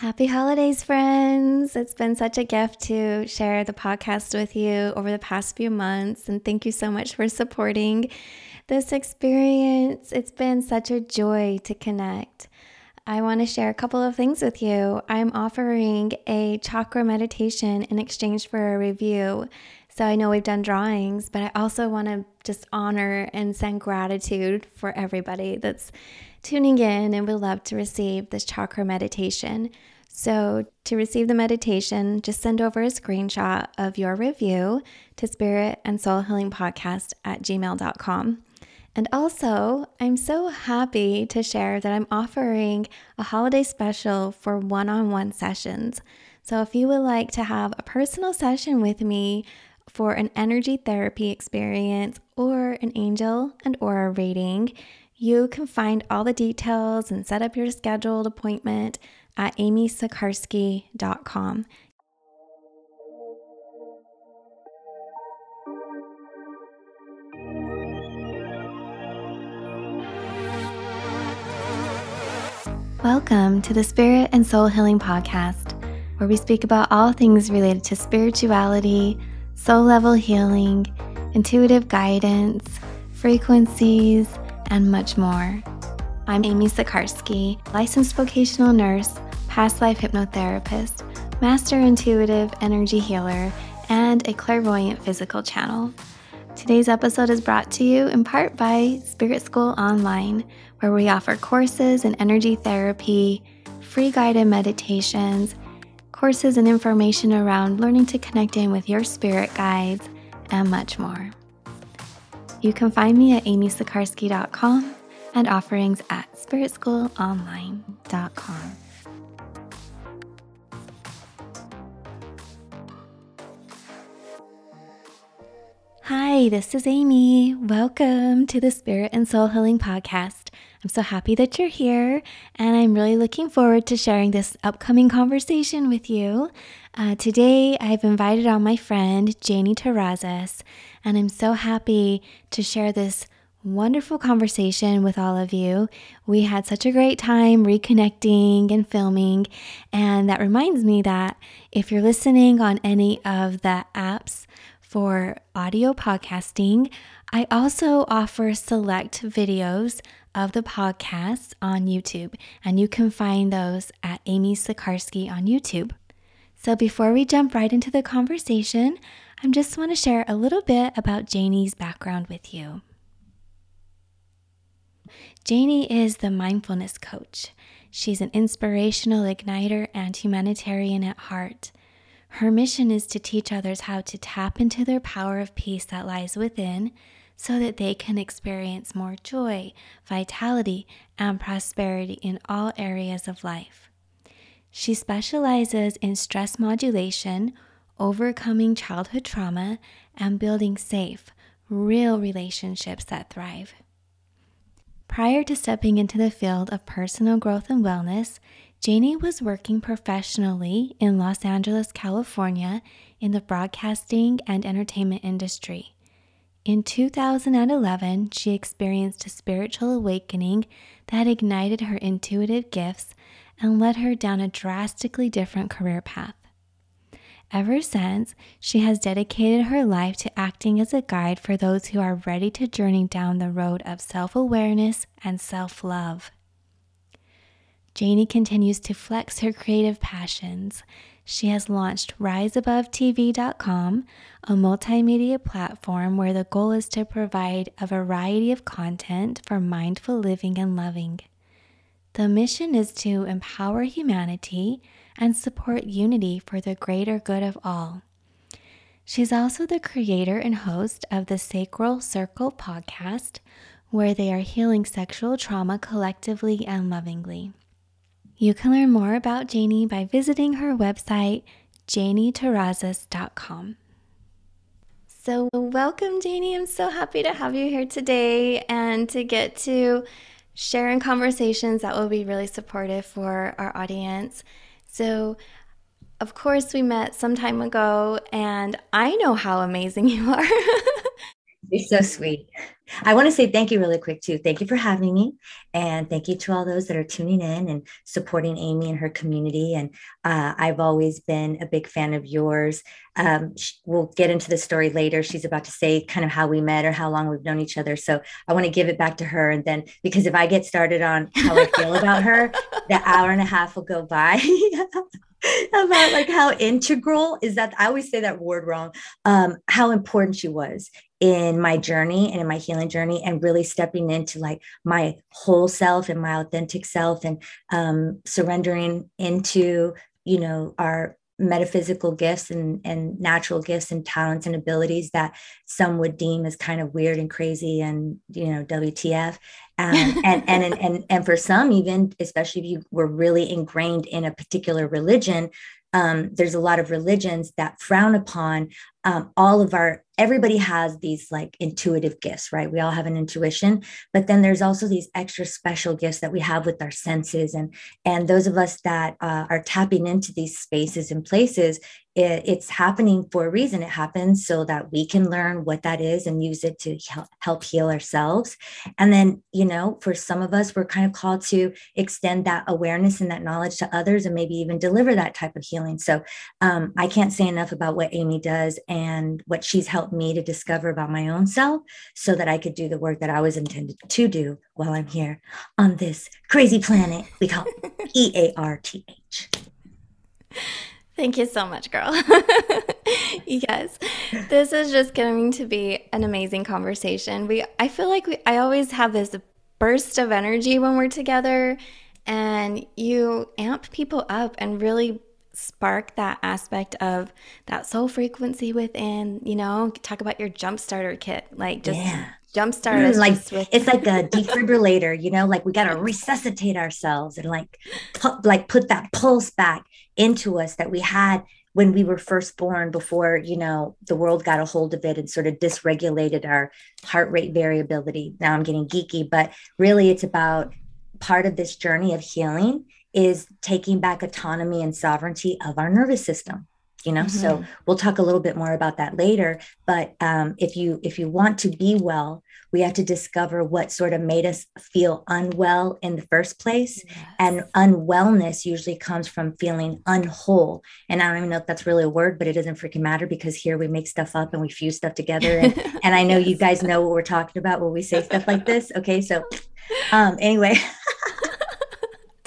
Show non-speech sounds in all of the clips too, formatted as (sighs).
Happy holidays, friends. It's been such a gift to share the podcast with you over the past few months. And thank you so much for supporting this experience. It's been such a joy to connect. I want to share a couple of things with you. I'm offering a chakra meditation in exchange for a review. So I know we've done drawings, but I also want to just honor and send gratitude for everybody that's tuning in and would love to receive this chakra meditation. So, to receive the meditation, just send over a screenshot of your review to spirit and soul healing podcast at gmail.com. And also, I'm so happy to share that I'm offering a holiday special for one on one sessions. So, if you would like to have a personal session with me for an energy therapy experience or an angel and aura reading, you can find all the details and set up your scheduled appointment at amysikarskie.com. Welcome to the Spirit and Soul Healing Podcast, where we speak about all things related to spirituality, soul level healing, intuitive guidance, frequencies, and much more. I'm Amy Sikarskie, licensed vocational nurse, past life hypnotherapist, master intuitive energy healer, and a clairvoyant physical channel. Today's episode is brought to you in part by Spirit School Online, where we offer courses in energy therapy, free guided meditations, courses and information around learning to connect in with your spirit guides, and much more. You can find me at amysikarskie.com and offerings at spiritschoolonline.com. Hi, this is Amy. Welcome to the Spirit and Soul Healing Podcast. I'm so happy that you're here, and I'm really looking forward to sharing this upcoming conversation with you. Uh, today, I've invited on my friend, Janie Terrazas, and I'm so happy to share this wonderful conversation with all of you. We had such a great time reconnecting and filming, and that reminds me that if you're listening on any of the apps for audio podcasting, I also offer select videos of the podcast on YouTube, and you can find those at Amy Sikarskie on YouTube. So before we jump right into the conversation, I just want to share a little bit about Janie's background with you. Janie is the mindfulness coach. She's an inspirational igniter and humanitarian at heart. Her mission is to teach others how to tap into their power of peace that lies within so that they can experience more joy, vitality, and prosperity in all areas of life. She specializes in stress modulation, overcoming childhood trauma, and building safe, real relationships that thrive. Prior to stepping into the field of personal growth and wellness, Janie was working professionally in Los Angeles, California, in the broadcasting and entertainment industry. In 2011, she experienced a spiritual awakening that ignited her intuitive gifts and led her down a drastically different career path. Ever since, she has dedicated her life to acting as a guide for those who are ready to journey down the road of self awareness and self love. Janie continues to flex her creative passions she has launched RiseAboveTV.com, a multimedia platform where the goal is to provide a variety of content for mindful living and loving. The mission is to empower humanity and support unity for the greater good of all. She's also the creator and host of the Sacral Circle podcast, where they are healing sexual trauma collectively and lovingly. You can learn more about Janie by visiting her website, janieterrazas.com. So, welcome, Janie. I'm so happy to have you here today and to get to share in conversations that will be really supportive for our audience. So, of course, we met some time ago, and I know how amazing (laughs) you are. You're so sweet. I want to say thank you really quick too. Thank you for having me. And thank you to all those that are tuning in and supporting Amy and her community. And uh, I've always been a big fan of yours. Um, we'll get into the story later. She's about to say kind of how we met or how long we've known each other. So I want to give it back to her. And then, because if I get started on how I feel about her, (laughs) the hour and a half will go by. (laughs) about like how integral is that i always say that word wrong um how important she was in my journey and in my healing journey and really stepping into like my whole self and my authentic self and um, surrendering into you know our metaphysical gifts and, and natural gifts and talents and abilities that some would deem as kind of weird and crazy and you know WTF um, (laughs) and, and and and and for some even especially if you were really ingrained in a particular religion um, there's a lot of religions that frown upon um, all of our everybody has these like intuitive gifts right? We all have an intuition but then there's also these extra special gifts that we have with our senses and and those of us that uh, are tapping into these spaces and places it, it's happening for a reason. It happens so that we can learn what that is and use it to help heal ourselves. And then you know for some of us we're kind of called to extend that awareness and that knowledge to others and maybe even deliver that type of healing. So um, i can't say enough about what amy does and what she's helped me to discover about my own self so that I could do the work that I was intended to do while I'm here on this crazy planet we call (laughs) E A R T H. Thank you so much, girl. (laughs) yes. This is just going to be an amazing conversation. We I feel like we I always have this burst of energy when we're together and you amp people up and really spark that aspect of that soul frequency within, you know, talk about your jump starter kit. Like just yeah. Jumpstart mm, like with- it's like a (laughs) defibrillator, you know, like we gotta resuscitate ourselves and like put, like put that pulse back into us that we had when we were first born before you know the world got a hold of it and sort of dysregulated our heart rate variability. Now i'm getting geeky but really it's about part of this journey of healing is taking back autonomy and sovereignty of our nervous system you know mm-hmm. so we'll talk a little bit more about that later but um, if you if you want to be well we have to discover what sort of made us feel unwell in the first place yes. and unwellness usually comes from feeling unwhole and i don't even know if that's really a word but it doesn't freaking matter because here we make stuff up and we fuse stuff together and, (laughs) and i know yes. you guys know what we're talking about when we say stuff like this okay so (laughs) um anyway (laughs)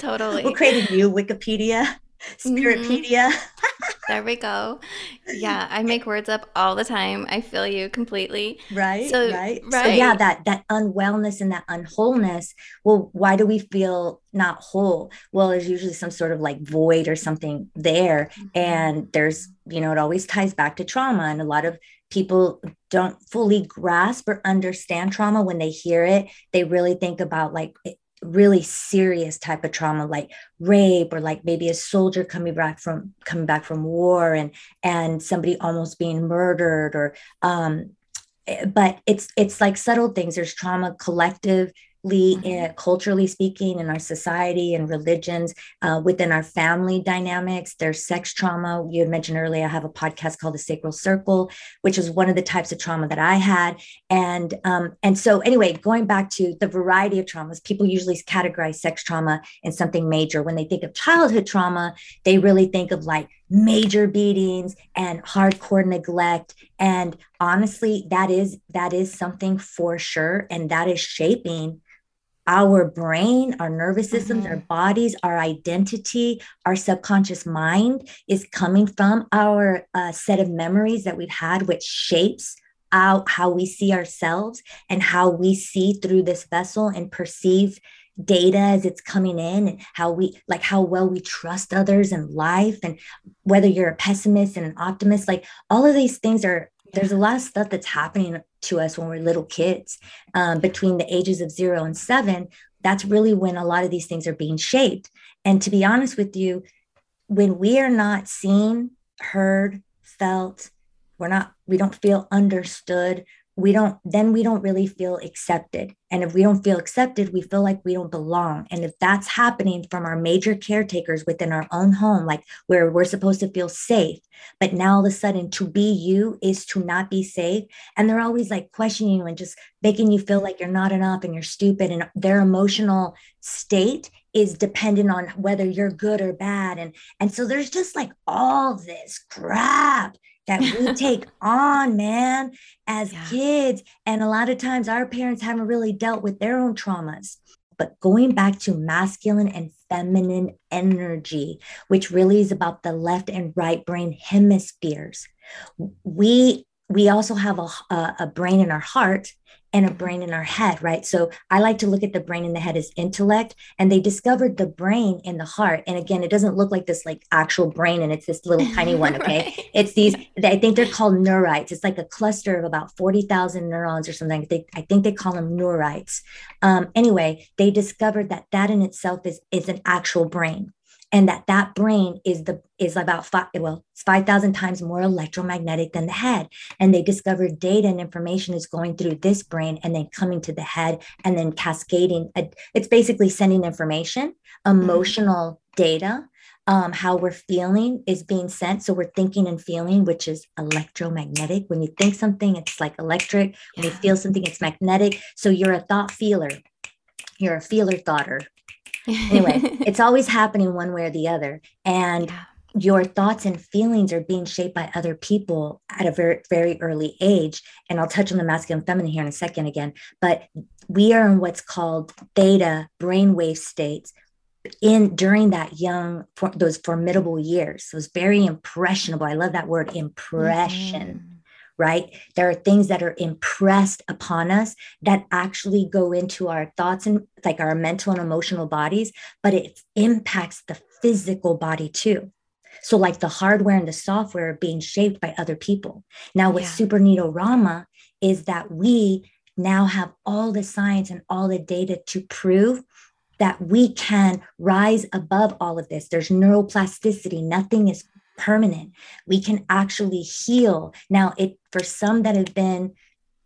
Totally. We'll create a new Wikipedia, Spiritpedia. Mm-hmm. There we go. Yeah, I make words up all the time. I feel you completely. Right. So, right. right. So yeah, that that unwellness and that unwholeness. Well, why do we feel not whole? Well, there's usually some sort of like void or something there. Mm-hmm. And there's, you know, it always ties back to trauma. And a lot of people don't fully grasp or understand trauma when they hear it. They really think about like really serious type of trauma like rape or like maybe a soldier coming back from coming back from war and and somebody almost being murdered or um eh, but it's it's like subtle things there's trauma collective. Uh, culturally speaking in our society and religions uh, within our family dynamics there's sex trauma. You had mentioned earlier i have a podcast called the sacral circle which is one of the types of trauma that i had. And um, and so anyway going back to the variety of traumas people usually categorize sex trauma in something major. When they think of childhood trauma they really think of like major beatings and hardcore neglect. And honestly that is that is something for sure and that is shaping our brain, our nervous systems, mm-hmm. our bodies, our identity, our subconscious mind is coming from our uh, set of memories that we've had, which shapes out how we see ourselves and how we see through this vessel and perceive data as it's coming in and how we like how well we trust others and life and whether you're a pessimist and an optimist like all of these things are there's a lot of stuff that's happening to us when we're little kids um, between the ages of zero and seven. That's really when a lot of these things are being shaped. And to be honest with you when we are not seen heard felt we're not we don't feel understood we don't then we don't really feel accepted And if we don't feel accepted, we feel like we don't belong. And if that's happening from our major caretakers within our own home, like where we're supposed to feel safe, but now all of a sudden to be you is to not be safe. And they're always like questioning you and just making you feel like you're not enough and you're stupid. And their emotional state is dependent on whether you're good or bad. And, and so there's just like all this crap that we (laughs) take on, man, as yeah. kids. And a lot of times our parents haven't really dealt with their own traumas. But going back to masculine and feminine energy, which really is about the left and right brain hemispheres, we we also have a, a, a brain in our heart and a brain in our head, right? So I like to look at the brain in the head as intellect, and they discovered the brain in the heart. And again, it doesn't look like this like actual brain, and it's this little tiny one. (laughs) Okay, right. it's these. I think they're called neurites. It's like a cluster of about forty thousand neurons or something. They, I think they call them neurites. Um, anyway, they discovered that that in itself is is an actual brain and that that brain is the is about five well it's 5000 times more electromagnetic than the head and they discovered data and information is going through this brain and then coming to the head and then cascading it's basically sending information mm-hmm. emotional mm-hmm. data um, how we're feeling is being sent. So we're thinking and feeling, which is electromagnetic. When you think something, it's like electric. When you feel something, it's magnetic. So you're a thought feeler. You're a feeler thoughter anyway, (laughs) it's always happening one way or the other. And yeah. your thoughts and feelings are being shaped by other people at a very, very early age. And I'll touch on the masculine and feminine here in a second again. But we are in what's called theta brainwave states in during that young for, those formidable years those very impressionable i love that word impression mm-hmm right? There are things that are impressed upon us that actually go into our thoughts and like our mental and emotional bodies, but it impacts the physical body too. So, like the hardware and the software are being shaped by other people. Now, with yeah. Super Rama is that we now have all the science and all the data to prove that we can rise above all of this. There's neuroplasticity, nothing is permanent. We can actually heal. Now, it for some that have been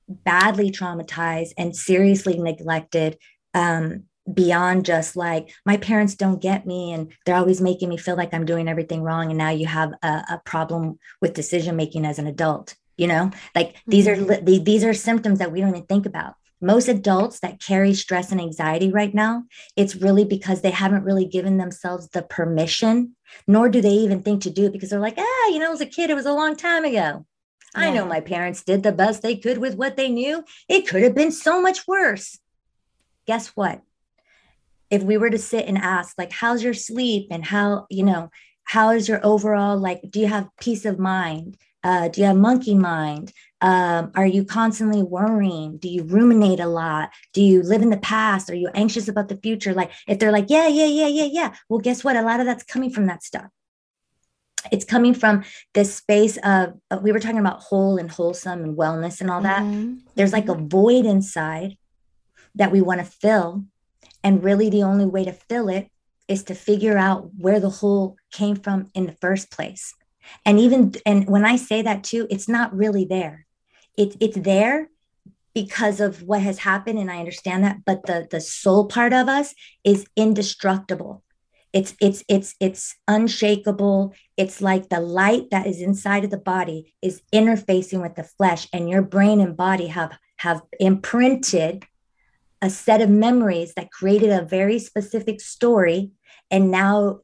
badly traumatized and seriously neglected, um, beyond just like my parents don't get me and they're always making me feel like I'm doing everything wrong. And now you have a, a problem with decision making as an adult. You know, like mm-hmm. these are these are symptoms that we don't even think about most adults that carry stress and anxiety right now, it's really because they haven't really given themselves the permission, nor do they even think to do it because they're like, ah, you know, as a kid, it was a long time ago. Yeah. I know my parents did the best they could with what they knew. It could have been so much worse. Guess what? If we were to sit and ask, like, how's your sleep and how, you know, how is your overall, like, do you have peace of mind? Uh, do you have monkey mind? Um, are you constantly worrying? Do you ruminate a lot? Do you live in the past? Are you anxious about the future? Like, if they're like, yeah, yeah, yeah, yeah, yeah. Well, guess what? A lot of that's coming from that stuff. It's coming from this space of, uh, we were talking about whole and wholesome and wellness and all that. Mm-hmm. There's like a void inside that we want to fill. And really, the only way to fill it is to figure out where the hole came from in the first place and even and when i say that too it's not really there. It, it's there because of what has happened and i understand that but the the soul part of us is indestructible. It's it's it's it's unshakable. It's like the light that is inside of the body is interfacing with the flesh and your brain and body have have imprinted a set of memories that created a very specific story and now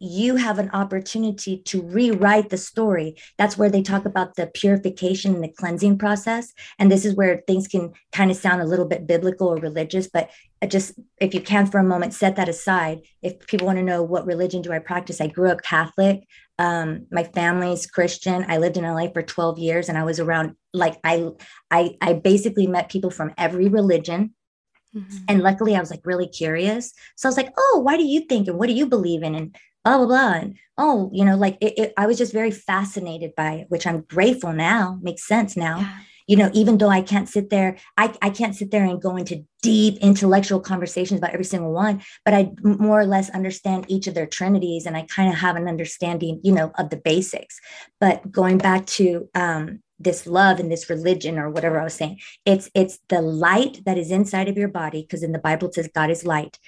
you have an opportunity to rewrite the story. That's where they talk about the purification and the cleansing process. And this is where things can kind of sound a little bit biblical or religious, but just if you can for a moment, set that aside. If people want to know what religion do I practice, I grew up Catholic. Um, my family's Christian. I lived in LA for 12 years and I was around like I I I basically met people from every religion. Mm-hmm. And luckily, I was like really curious. So I was like, oh, why do you think and what do you believe in? And blah blah blah and oh you know like it, it, i was just very fascinated by it which i'm grateful now makes sense now yeah. you know even though i can't sit there I, I can't sit there and go into deep intellectual conversations about every single one but i more or less understand each of their trinities and i kind of have an understanding you know of the basics but going back to um this love and this religion or whatever I was saying. It's it's the light that is inside of your body because in the Bible it says God is light.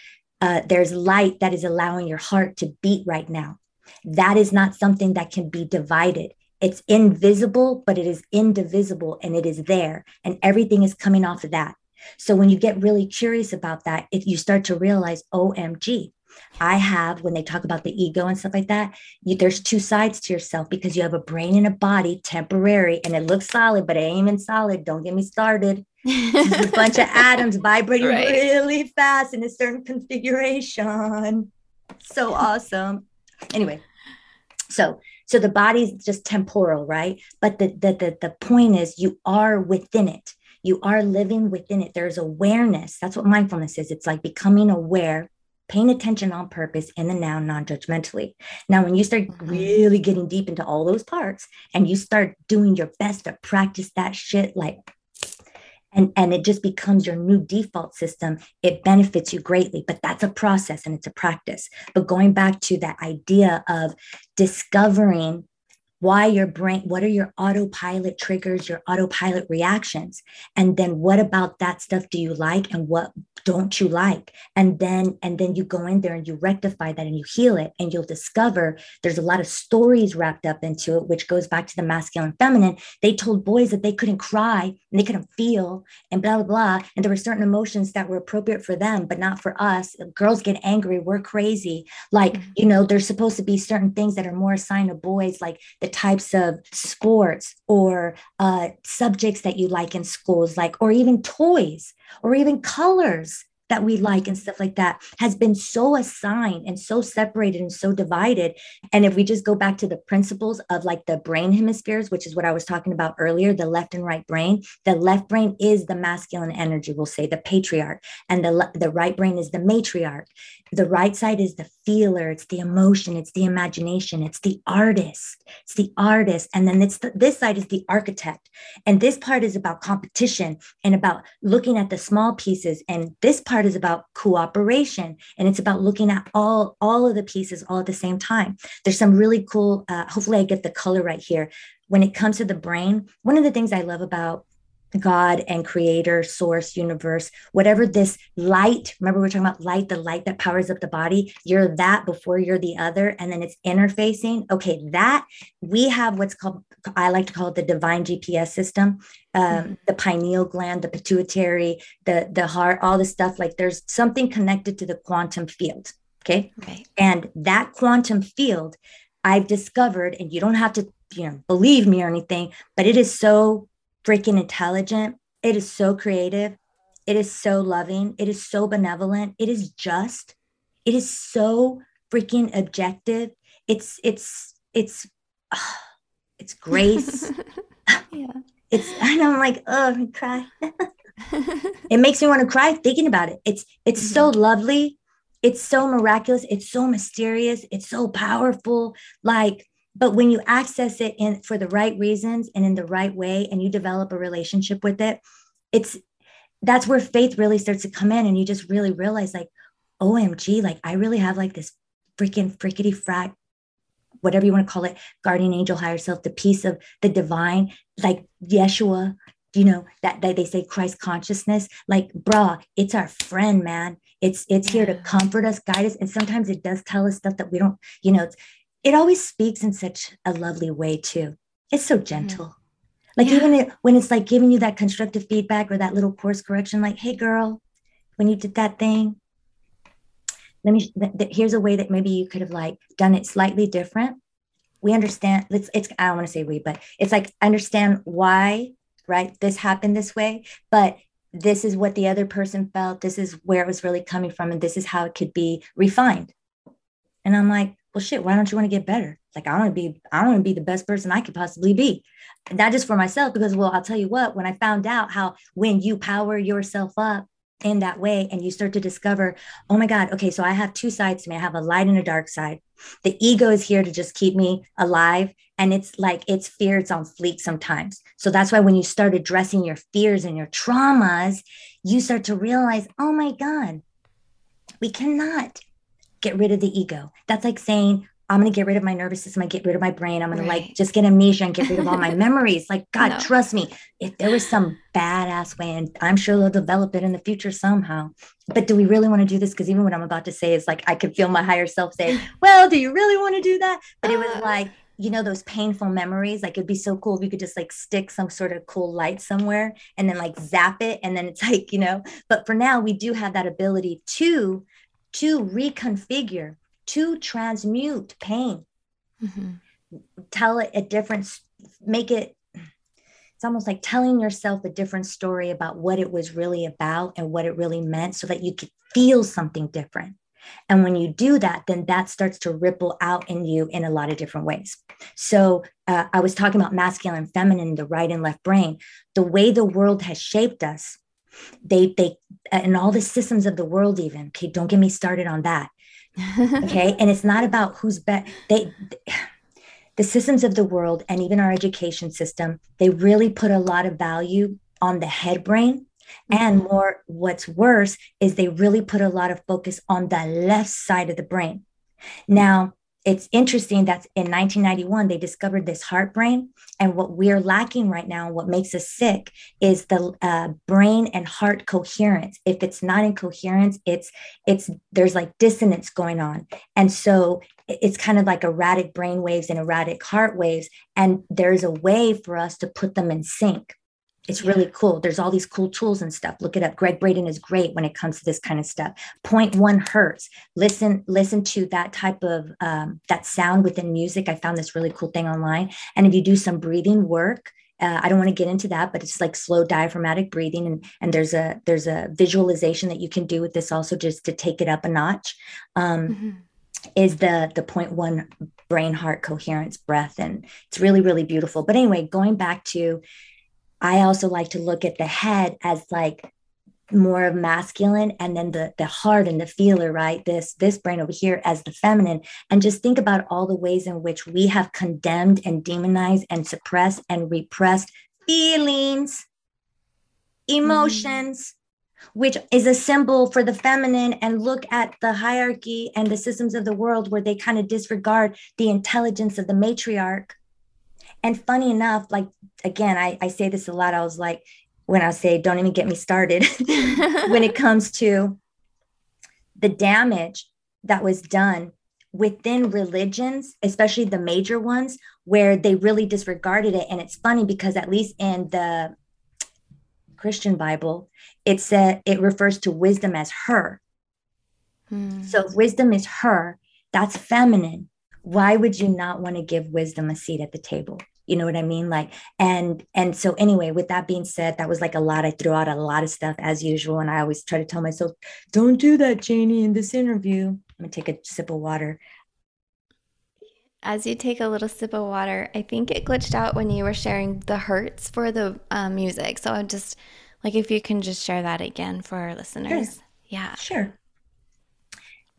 Uh, there's light that is allowing your heart to beat right now. That is not something that can be divided. It's invisible, but it is indivisible and it is there. And everything is coming off of that. So when you get really curious about that, if you start to realize, OMG, I have, when they talk about the ego and stuff like that, you, there's two sides to yourself because you have a brain and a body, temporary, and it looks solid, but it ain't even solid. Don't get me started. a bunch of (laughs) atoms vibrating right. really fast in a certain configuration. So awesome. Anyway, so so the body's just temporal, right? But the the the, the point is you are within it. You are living within it. There's awareness. That's what mindfulness is. It's like becoming aware paying attention on purpose in the now non-judgmentally now when you start mm-hmm. really getting deep into all those parts and you start doing your best to practice that shit like and and it just becomes your new default system it benefits you greatly but that's a process and it's a practice but going back to that idea of discovering why your brain what are your autopilot triggers your autopilot reactions? And then what about that stuff do you like and what don't you like? And then and then you go in there and you rectify that and you heal it and you'll discover there's a lot of stories wrapped up into it which goes back to the masculine feminine. They told boys that they couldn't cry and they couldn't feel and blah blah blah. And there were certain emotions that were appropriate for them but not for us. Girls get angry. We're crazy. Like mm-hmm. you know there's supposed to be certain things that are more assigned to boys like the types of sports or uh, subjects that you like in schools like or even toys or even colors that we like and stuff like that has been so assigned and so separated and so divided. And if we just go back to the principles of like the brain hemispheres, which is what I was talking about earlier, the left and right brain, the left brain is the masculine energy, we'll say the patriarch, and the, the right brain is the matriarch. The right side is the feeler, it's the emotion, it's the imagination, it's the artist, it's the artist. And then it's the, this side is the architect. And this part is about competition and about looking at the small pieces. And this part is about cooperation and it's about looking at all, all of the pieces all at the same time. There's some really cool, uh, hopefully, I get the color right here. When it comes to the brain, one of the things I love about God and creator, source, universe, whatever this light, remember we are talking about light, the light that powers up the body. You're that before you're the other. And then it's interfacing. Okay, that we have what's called, I like to call it the divine GPS system. Um, mm-hmm. The pineal gland, the pituitary, the, the heart, all this stuff. Like there's something connected to the quantum field. Okay. Right. And that quantum field, I've discovered, and you don't have to, you know, believe me or anything, but it is so freaking intelligent. It is so creative. It is so loving. It is so benevolent. It is just. It is so freaking objective. It's it's it's (sighs) it's grace. (laughs) yeah. It's and I'm like, oh, I cry. (laughs) it makes me want to cry thinking about it. It's it's mm-hmm. so lovely. It's so miraculous. It's so mysterious. It's so powerful. Like but when you access it in for the right reasons and in the right way and you develop a relationship with it it's that's where faith really starts to come in and you just really realize like omg like i really have like this freaking frickety frack whatever you want to call it guardian angel higher self the piece of the divine like yeshua you know that, that they say christ consciousness. Like bruh it's our friend man. It's it's here to comfort us guide us and sometimes it does tell us stuff that we don't you know it always speaks in such a lovely way too. It's so mm-hmm. gentle. Mm-hmm. Like yeah. even it, when it's like giving you that constructive feedback or that little course correction, like, "Hey, girl, when you did that thing, let me. Th- th- here's a way that maybe you could have like done it slightly different. We understand. It's. It's. I don't want to say we, but it's like understand why, right? This happened this way, but this is what the other person felt. This is where it was really coming from, and this is how it could be refined. And I'm like, well, shit, why don't you want to get better? Like, I want to be, I want to be the best person I could possibly be. Not just for myself, because, well, I'll tell you what, when I found out how when you power yourself up in that way and you start to discover, oh my God, okay, so I have two sides to me. I have a light and a dark side. The ego is here to just keep me alive. And it's like it's fear, it's on fleek sometimes. So that's why when you start addressing your fears and your traumas, you start to realize, oh my God, we cannot get rid of the ego. That's like saying, I'm going to get rid of my nervous system. I get rid of my brain. I'm going right. to like just get amnesia and get rid of all my (laughs) memories. Like, God, no. trust me, if there was some badass way, and I'm sure they'll develop it in the future somehow. But do we really want to do this? Because even what I'm about to say is like, I could feel my higher self say, (laughs) Well, do you really want to do that? But it was uh. like, you know, those painful memories. Like, it'd be so cool if you could just like stick some sort of cool light somewhere and then like zap it. And then it's like, you know, but for now, we do have that ability to to reconfigure to transmute pain. Mm-hmm. Tell it a different, make it, it's almost like telling yourself a different story about what it was really about and what it really meant so that you could feel something different. And when you do that, then that starts to ripple out in you in a lot of different ways. So uh, I was talking about masculine feminine, the right and left brain. The way the world has shaped us, they they and all the systems of the world, even. Okay, don't get me started on that. (laughs) Okay and it's not about who's better they the systems of the world and even our education system they really put a lot of value on the head brain. And mm-hmm. more what's worse is they really put a lot of focus on the left side of the brain. Now it's interesting that in 1991 they discovered this heart brain and what we're lacking right now what makes us sick is the uh, brain and heart coherence. If it's not in coherence it's it's there's like dissonance going on. And so it's kind of like erratic brain waves and erratic heart waves and there's a way for us to put them in sync it's really cool. There's all these cool tools and stuff. Look it up. Gregg Braden is great when it comes to this kind of stuff. one hertz. Listen, listen to that type of um, that sound within music. I found this really cool thing online. And if you do some breathing work, uh, I don't want to get into that, but it's like slow diaphragmatic breathing, and and there's a there's a visualization that you can do with this also just to take it up a notch. Um, mm-hmm. Is the the one brain heart coherence breath, and it's really really beautiful. But anyway, going back to I also like to look at the head as like more of masculine and then the the heart and the feeler right? This this brain over here as the feminine. And just think about all the ways in which we have condemned and demonized and suppressed and repressed feelings emotions mm. which is a symbol for the feminine. And look at the hierarchy and the systems of the world where they kind of disregard the intelligence of the matriarch and funny enough, like again, I, I say this a lot. I was like, when I say, don't even get me started, (laughs) when it comes to the damage that was done within religions, especially the major ones, where they really disregarded it. And it's funny because at least in the Christian Bible, it said it refers to wisdom as her. Hmm. So wisdom is her, that's feminine. Why would you not want to give wisdom a seat at the table? You know what i mean? Like and and so anyway with that being said that was like a lot. I threw out a lot of stuff as usual and i always try to tell myself don't do that janie in this interview. I'm gonna take a sip of water. As you take a little sip of water i think it glitched out when you were sharing the hertz for the um, music. So i'm just like if you can just share that again for our listeners. Sure. yeah. Sure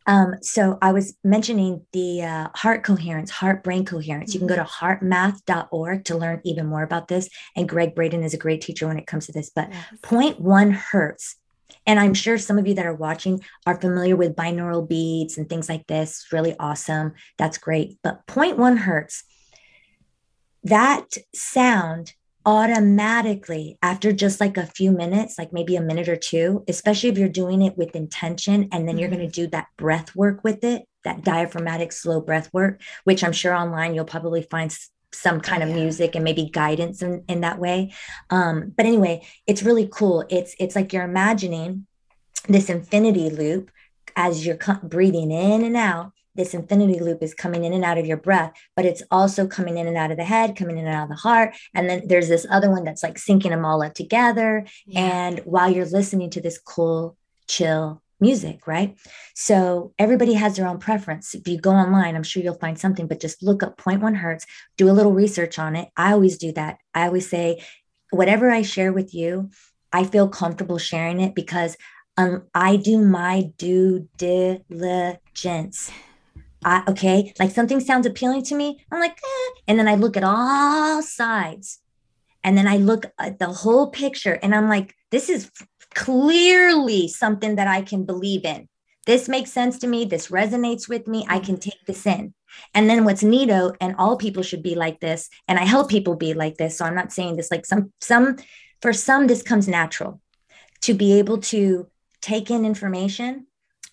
um, so I was mentioning the uh, heart coherence, heart brain coherence. You can go to mm-hmm. heartmath.org to learn even more about this. And Gregg Braden is a great teacher when it comes to this. But yes. 0.1 hertz. And I'm sure some of you that are watching are familiar with binaural beats and things like this. Really awesome. That's great. But 0.1 hertz, that sound automatically after just like a few minutes like maybe a minute or two especially if you're doing it with intention and then mm-hmm. you're going to do that breath work with it that diaphragmatic slow breath work which i'm sure online you'll probably find some kind of yeah. music and maybe guidance in, in that way um, but anyway it's really cool it's it's like you're imagining this infinity loop as you're breathing in and out this infinity loop is coming in and out of your breath, but it's also coming in and out of the head, coming in and out of the heart. And then there's this other one that's like syncing them all up together. Yeah. And while you're listening to this cool, chill music, right? So everybody has their own preference. If you go online, I'm sure you'll find something, but just look up 0.1 hertz, do a little research on it. I always do that. I always say, whatever I share with you, I feel comfortable sharing it because um, I do my due diligence. I, okay, like something sounds appealing to me. I'm like, eh. and then I look at all sides and then I look at the whole picture and I'm like, this is clearly something that I can believe in. this makes sense to me. This resonates with me. I can take this in. And then what's neato, and all people should be like this, and I help people be like this. So I'm not saying this like some some for some this comes natural to be able to take in information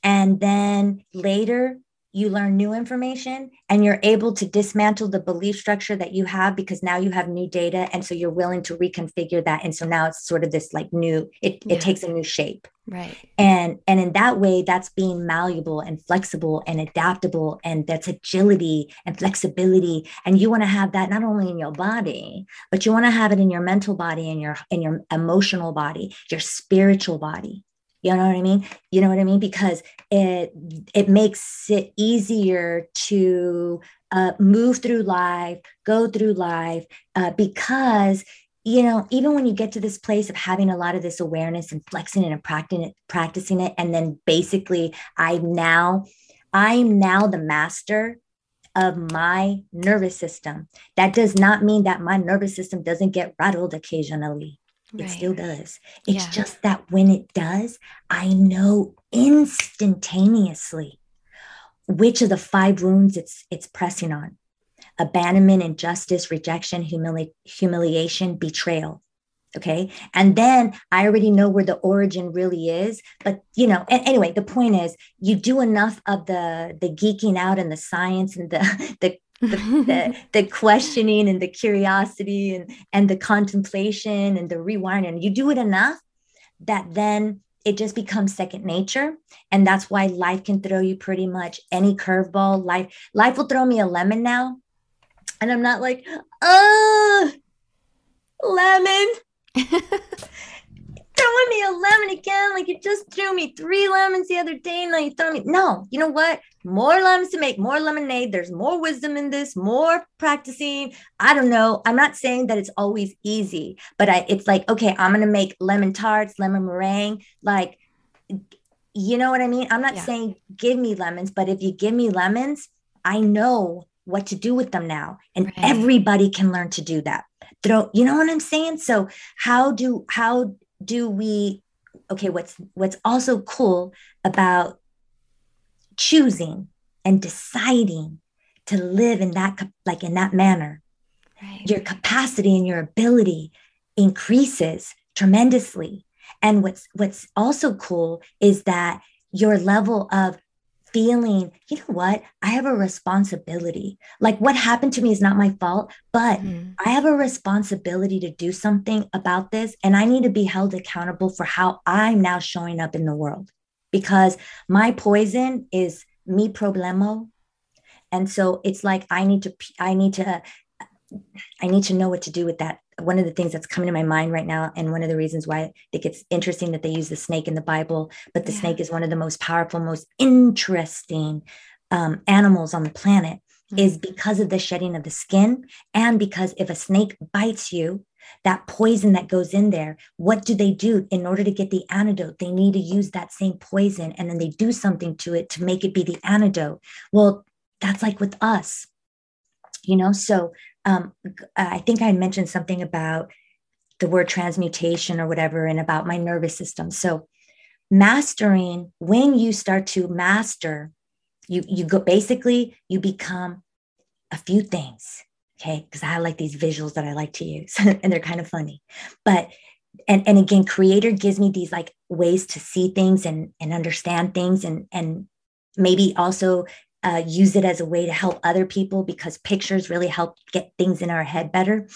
and then later you learn new information and you're able to dismantle the belief structure that you have because now you have new data and so you're willing to reconfigure that. And so now it's sort of this like new it, yeah. it takes a new shape. Right. And and in that way that's being malleable and flexible and adaptable and that's agility and flexibility. And you want to have that not only in your body but you want to have it in your mental body and your in your emotional body your spiritual body you know what I mean? You know what I mean? Because it it makes it easier to uh, move through life, go through life, uh, because you know even when you get to this place of having a lot of this awareness and flexing it and practicing it, practicing it, and then basically I'm now I'm now the master of my nervous system. That does not mean that my nervous system doesn't get rattled occasionally. It right. still does. It's yeah. just that when it does, I know instantaneously which of the five wounds it's it's pressing on. Abandonment, injustice, rejection, humili- humiliation, betrayal. Okay. And then I already know where the origin really is. But you know, anyway, the point is you do enough of the the geeking out and the science and the (laughs) the the, the, the, questioning and the curiosity and, and the contemplation and the rewiring. You do it enough that then it just becomes second nature. And that's why life can throw you pretty much any curveball. Life, life will throw me a lemon now. And I'm not like, oh, lemon. (laughs) throwing me a lemon again. Like you just threw me three lemons the other day. And now you throw me. No, you know what? More lemons to make more lemonade. There's more wisdom in this, more practicing. I don't know. I'm not saying that it's always easy, but I, it's like, okay, I'm going to make lemon tarts, lemon meringue. Like, you know what I mean? I'm not yeah. saying give me lemons, but if you give me lemons, I know what to do with them now. And right. everybody can learn to do that throw you know what i'm saying so how do how do we okay what's what's also cool about choosing and deciding to live in that like in that manner right. your capacity and your ability increases tremendously and what's what's also cool is that your level of feeling, you know what? I have a responsibility. Like what happened to me is not my fault, but mm-hmm. I have a responsibility to do something about this. And I need to be held accountable for how I'm now showing up in the world because my poison is mi problema. And so it's like I need to, I need to, I need to know what to do with that one of the things that's coming to my mind right now, and one of the reasons why I think it's interesting that they use the snake in the Bible, but the yeah. snake is one of the most powerful, most interesting um, animals on the planet, mm-hmm. is because of the shedding of the skin. And because if a snake bites you, that poison that goes in there, what do they do in order to get the antidote? They need to use that same poison and then they do something to it to make it be the antidote. Well, that's like with us, you know? So um, I think I mentioned something about the word transmutation or whatever, and about my nervous system. So, mastering, when you start to master, you you go basically you become a few things. Okay, because I like these visuals that I like to use, (laughs) and they're kind of funny. But and and again, creator gives me these like ways to see things and and understand things and and maybe also uh, use it as a way to help other people because pictures really help get things in our head better.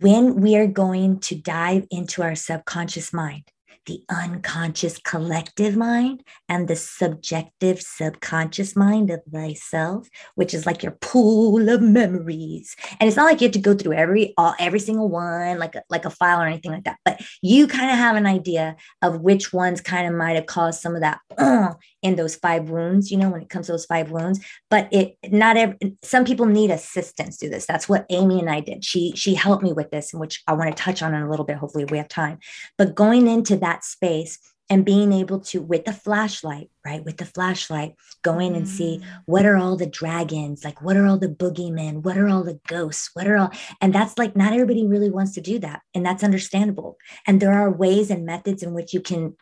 When we are going to dive into our subconscious mind, the unconscious collective mind and the subjective subconscious mind of thyself, which is like your pool of memories. And it's not like you have to go through every all every single one like a, like a file or anything like that, but you kind of have an idea of which ones kind of might have caused some of that (clears throat) in those five wounds, you know, when it comes to those five wounds. But it not every some people need assistance to this. That's what Amy and I did. She she helped me with this, which I want to touch on in a little bit. Hopefully, we have time. But going into that space and being able to with the flashlight right with the flashlight go in and see mm. what are all the dragons like what are all the boogeymen what are all the ghosts what are all and that's like not everybody really wants to do that and that's understandable and there are ways and methods in which you can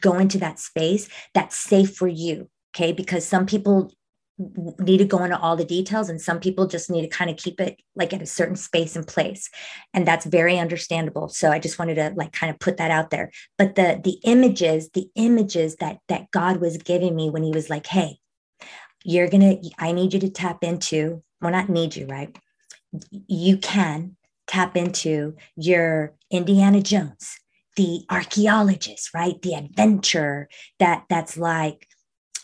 go into that space that's safe for you. Okay. Because some people need to go into all the details and some people just need to kind of keep it like at a certain space and place and that's very understandable. So i just wanted to like kind of put that out there. But the the images the images that that god was giving me when he was like hey you're gonna i need you to tap into well not need you right? You can tap into your indiana jones the archaeologist right? The adventure that that's like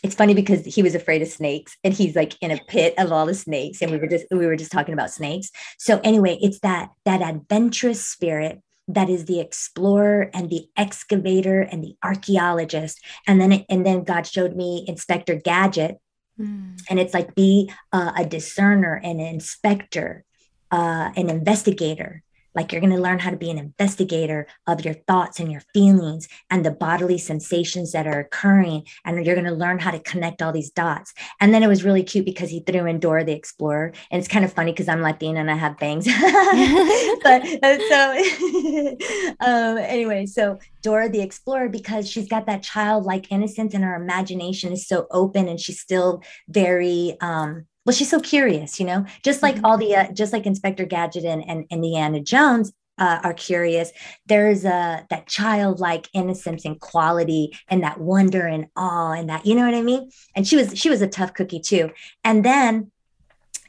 it's funny because he was afraid of snakes and he's like in a pit of all the snakes and we were just we were just talking about snakes. So anyway it's that that adventurous spirit that is the explorer and the excavator and the archaeologist. And then and then god showed me inspector gadget. Mm. and it's like be uh, a discerner and an inspector uh, an investigator like you're going to learn how to be an investigator of your thoughts and your feelings and the bodily sensations that are occurring. And you're going to learn how to connect all these dots. And then it was really cute because he threw in Dora the Explorer. And it's kind of funny because I'm Latina and I have bangs. (laughs) (laughs) but so, (laughs) um, anyway, so Dora the Explorer, because she's got that childlike innocence and her imagination is so open and she's still very, um, well she's so curious you know? Just like mm-hmm. all the uh, just like inspector gadget and, and indiana jones uh, are curious there's a that childlike innocence and quality and that wonder and awe and that you know what i mean? And she was she was a tough cookie too. And then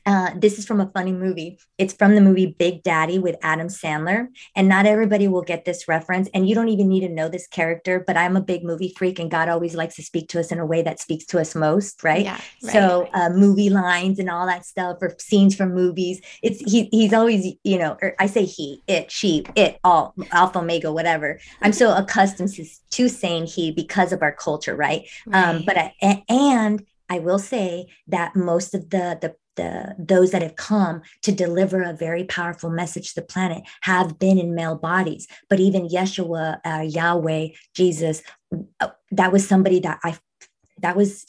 uh, this is from a funny movie. It's from the movie Big Daddy with Adam Sandler. And not everybody will get this reference. And you don't even need to know this character, but I'm a big movie freak and God always likes to speak to us in a way that speaks to us most, right? Yeah, right so uh, movie lines and all that stuff or scenes from movies. It's he, he's always, you know, I say he, it, she, it, all, alpha, omega, whatever. I'm so accustomed to, to saying he because of our culture, right? Um, right. Um, but I, and I will say that most of the the the those that have come to deliver a very powerful message to the planet have been in male bodies. But even yeshua uh, yahweh jesus uh, that was somebody that i that was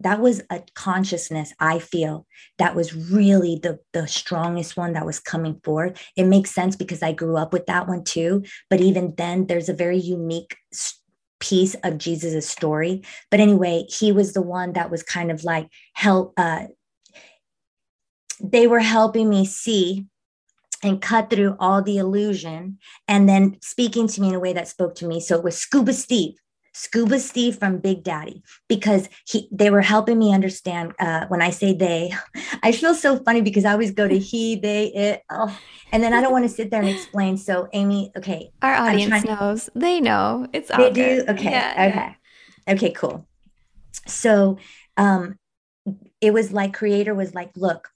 that was a consciousness i feel that was really the the strongest one that was coming forth it makes sense because i grew up with that one too. But even then there's a very unique piece of jesus' story. But anyway he was the one that was kind of like help uh they were helping me see and cut through all the illusion and then speaking to me in a way that spoke to me. So it was Scuba Steve, Scuba Steve from Big Daddy, because he they were helping me understand. Uh, when I say they, (laughs) I feel so funny because I always go to he, they, it, oh, and then I don't want to sit there and explain. So Amy, okay, our audience knows. They know. It's all they good. do. Okay, yeah, okay, yeah. okay, cool. So um, it was like creator was like, look,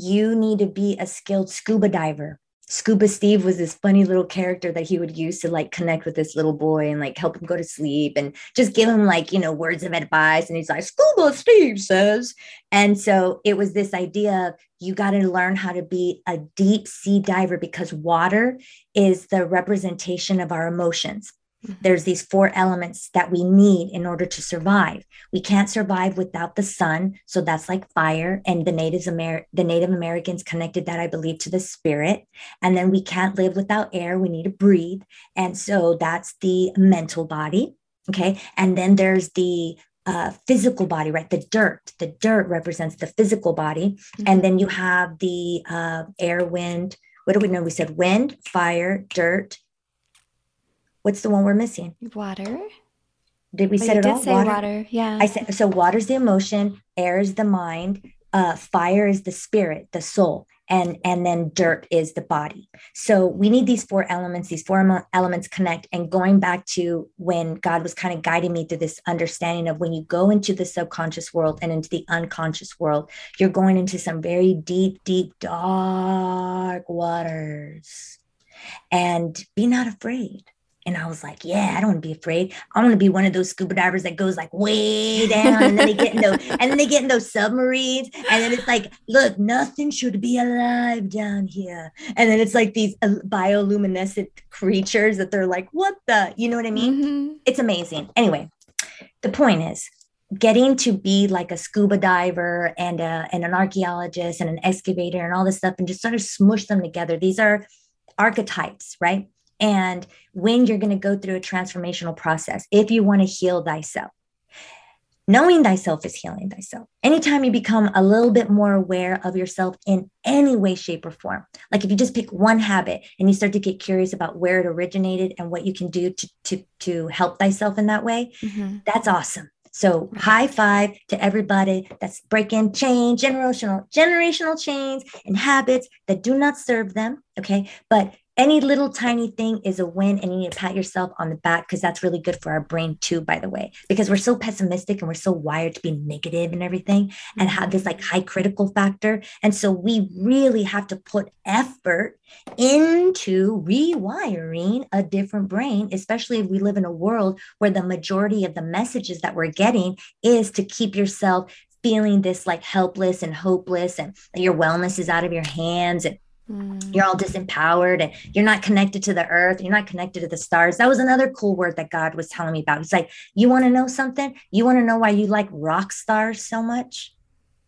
you need to be a skilled scuba diver. Scuba Steve was this funny little character that he would use to like connect with this little boy and like help him go to sleep and just give him like, you know, words of advice. And he's like, Scuba Steve says. And so it was this idea of you got to learn how to be a deep sea diver because water is the representation of our emotions. Mm-hmm. There's these four elements that we need in order to survive. We can't survive without the sun, so that's like fire. And the natives Amer- the Native Americans connected that, I believe, to the spirit. And then we can't live without air. We need to breathe, and so that's the mental body. Okay, and then there's the uh, physical body, right? The dirt. The dirt represents the physical body, mm-hmm. and then you have the uh, air, wind. What do we know? We said wind, fire, dirt, What's the one we're missing? Water. Did we oh, say it all? Say water? water. Yeah. I said so. Water's the emotion. Air is the mind. Uh, fire is the spirit, the soul, and and then dirt is the body. So we need these four elements. These four elements connect. And going back to when God was kind of guiding me through this understanding of when you go into the subconscious world and into the unconscious world, you're going into some very deep, deep, dark waters. And be not afraid and I was like, yeah, I don't want to be afraid. I want to be one of those scuba divers that goes like way down and then they get in those (laughs) and then they get in those submarines. And then it's like, look, nothing should be alive down here. And then it's like these uh, bioluminescent creatures that they're like, what the, you know what I mean? Mm-hmm. It's amazing. Anyway, the point is getting to be like a scuba diver and a, and an archaeologist and an excavator and all this stuff and just sort of smush them together. These are archetypes, right? And when you're going to go through a transformational process, if you want to heal thyself. Knowing thyself is healing thyself. Anytime you become a little bit more aware of yourself in any way, shape, or form, like if you just pick one habit and you start to get curious about where it originated and what you can do to, to, to help thyself in that way, mm-hmm. that's awesome. So high five to everybody that's breaking chain, generational, generational chains and habits that do not serve them. Okay. But any little tiny thing is a win and you need to pat yourself on the back because that's really good for our brain too by the way because we're so pessimistic and we're so wired to be negative and everything and have this like high critical factor and so we really have to put effort into rewiring a different brain especially if we live in a world where the majority of the messages that we're getting is to keep yourself feeling this like helpless and hopeless and your wellness is out of your hands and Mm. You're all disempowered and you're not connected to the earth. You're not connected to the stars. That was another cool word that God was telling me about. It's like, you want to know something? You want to know why you like rock stars so much?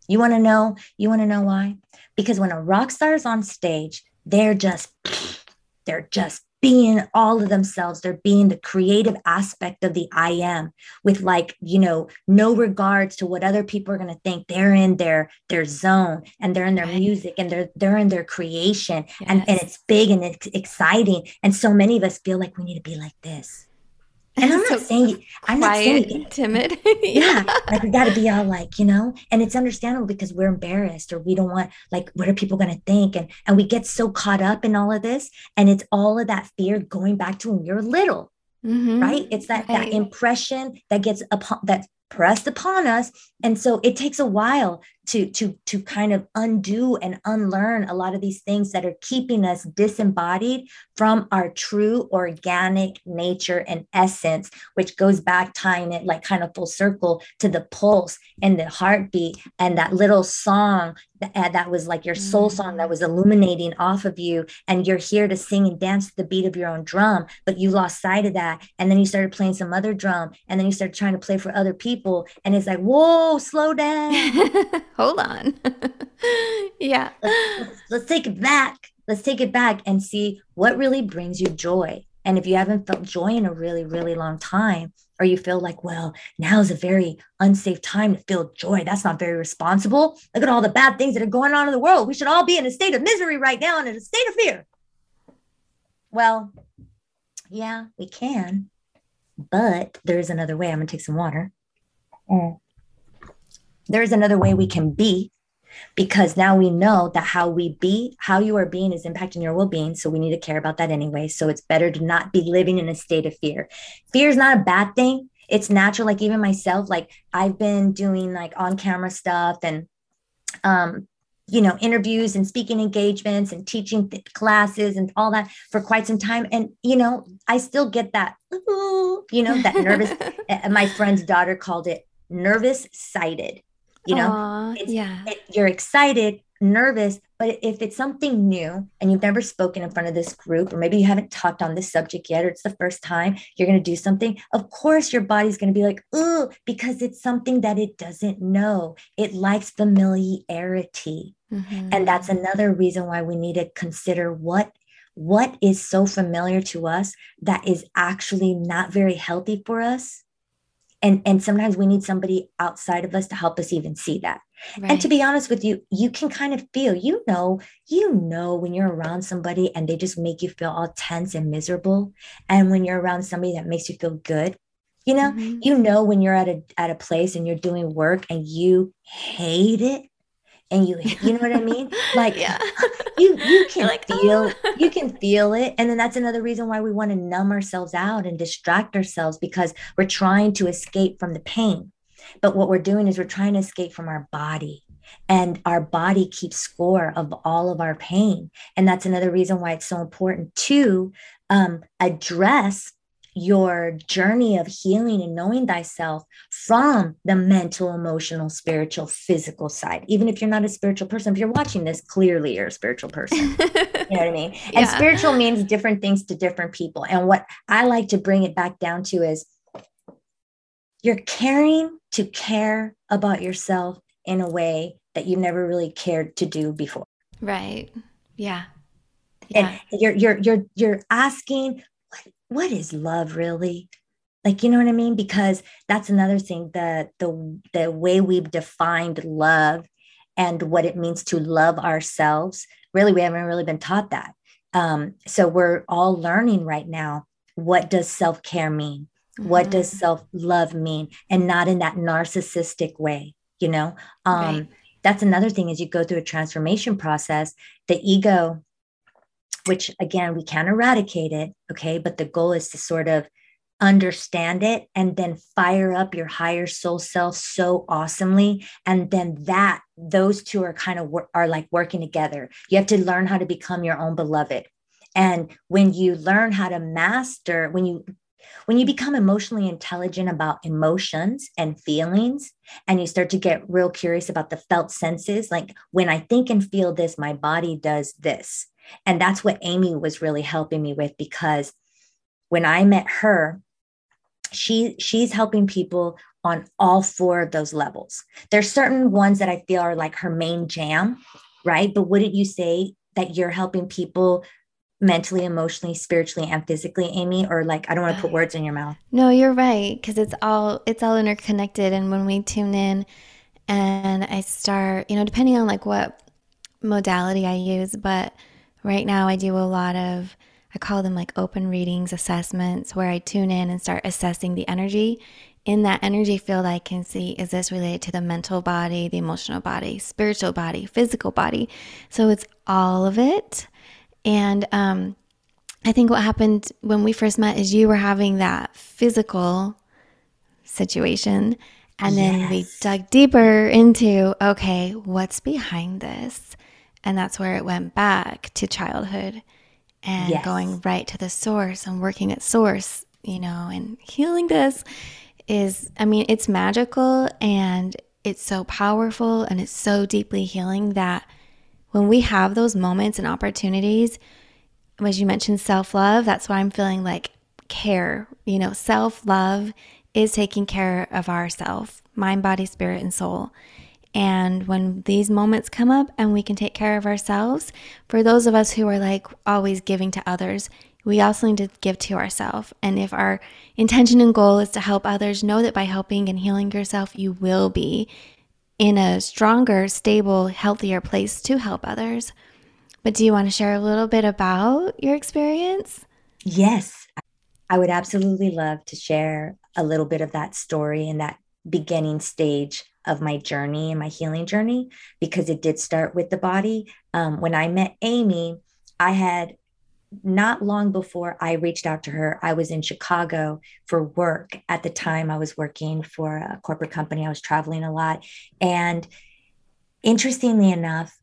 You want to know? You want to know why? Because when a rock star is on stage, they're just, (sniffs) they're just being all of themselves. They're being the creative aspect of the I am with like, you know, no regards to what other people are going to think. They're in their their zone and they're in their right. music and they're they're in their creation yes. and, and it's big and it's exciting. And so many of us feel like we need to be like this. And I'm so not saying I'm quiet, not saying timid. (laughs) yeah. Like we gotta be all like, you know, and it's understandable because we're embarrassed or we don't want like what are people gonna think? And and we get so caught up in all of this. And it's all of that fear going back to when you're little. Mm-hmm. Right. It's that right. that impression that gets upon that pressed upon us and so it takes a while to to to kind of undo and unlearn a lot of these things that are keeping us disembodied from our true organic nature and essence which goes back tying it like kind of full circle to the pulse and the heartbeat and that little song that, uh, that was like your soul song that mm. was illuminating off of you and you're here to sing and dance to the beat of your own drum but you lost sight of that and then you started playing some other drum and then you started trying to play for other people and it's like whoa slow down. (laughs) Hold on. (laughs) Yeah. Let's, let's, let's take it back. Let's take it back and see what really brings you joy. And if you haven't felt joy in a really really long time or you feel like, well, now is a very unsafe time to feel joy. That's not very responsible. Look at all the bad things that are going on in the world. We should all be in a state of misery right now and in a state of fear. Well, yeah, we can, but there is another way. I'm going to take some water. Mm. There is another way we can be because now we know that how we be, how you are being is impacting your well being. So we need to care about that anyway. So it's better to not be living in a state of fear. Fear is not a bad thing. It's natural. Like even myself, like I've been doing like on camera stuff and, um, you know, interviews and speaking engagements and teaching th- classes and all that for quite some time. And, you know, I still get that, you know, that nervous. (laughs) my friend's daughter called it nervous sighted you know Aww, yeah. it, you're excited nervous but if it's something new and you've never spoken in front of this group or maybe you haven't talked on this subject yet or it's the first time you're going to do something of course your body's going to be like oh because it's something that it doesn't know. It likes familiarity. Mm-hmm. and that's another reason why we need to consider what what is so familiar to us that is actually not very healthy for us and and sometimes we need somebody outside of us to help us even see that right. and to be honest with you you can kind of feel you know you know when you're around somebody and they just make you feel all tense and miserable and when you're around somebody that makes you feel good you know mm-hmm. you know when you're at a at a place and you're doing work and you hate it and you you know what I mean? (laughs) Like yeah. (laughs) you you (laughs) can like, feel oh. you can feel it. And then that's another reason why we want to numb ourselves out and distract ourselves because we're trying to escape from the pain. But what we're doing is we're trying to escape from our body. And our body keeps score of all of our pain. And that's another reason why it's so important to um, address your journey of healing and knowing thyself from the mental, emotional, spiritual, physical side. Even if you're not a spiritual person, if you're watching this, clearly you're a spiritual person. (laughs) you know what I mean? And yeah. spiritual means different things to different people. And what I like to bring it back down to is you're caring to care about yourself in a way that you never really cared to do before. Right. Yeah. yeah. and you're you're you're you're asking what, is love really like you know what i mean because that's another thing the the the way we've defined love and what it means to love ourselves really we haven't really been taught that um, so we're all learning right now what does self-care mean mm-hmm. what does mm-hmm. self-love mean and not in that narcissistic way you know um, right. that's another thing as you go through a transformation process the ego which again we can't eradicate it okay? But the goal is to sort of understand it and then fire up your higher soul self so awesomely. And then that those two are kind of are like working together. You have to learn how to become your own beloved. And when you learn how to master when you when you become emotionally intelligent about emotions and feelings and you start to get real curious about the felt senses like when i think and feel this my body does this and that's what amy was really helping me with because when i met her she she's helping people on all four of those levels. There's certain ones that i feel are like her main jam right? But wouldn't you say that you're helping people mentally emotionally spiritually and physically amy? Or like i don't want to put uh, words in your mouth. no you're right because it's all it's all interconnected. And when we tune in and i start you know depending on like what modality i use but right now i do a lot of I call them like open readings, assessments, where I tune in and start assessing the energy. In that energy field, I can see is this related to the mental body, the emotional body, spiritual body, physical body. So it's all of it. And um, I think what happened when we first met is you were having that physical situation. And then yes. we dug deeper into okay, what's behind this? And that's where it went back to childhood and yes. going right to the source and working at source, you know, and healing this is, I mean, it's magical and it's so powerful and it's so deeply healing that when we have those moments and opportunities, as you mentioned, self love, that's why I'm feeling like care. You know, self love is taking care of ourself, mind, body, spirit, and soul. And when these moments come up and we can take care of ourselves, for those of us who are like always giving to others, we also need to give to ourselves. And if our intention and goal is to help others, know that by helping and healing yourself, you will be in a stronger, stable, healthier place to help others. But do you want to share a little bit about your experience? Yes, I would absolutely love to share a little bit of that story and that beginning stage of my journey and my healing journey because it did start with the body. Um, when I met Amy, I had not long before I reached out to her, I was in Chicago for work. At the time, I was working for a corporate company, I was traveling a lot. And interestingly enough,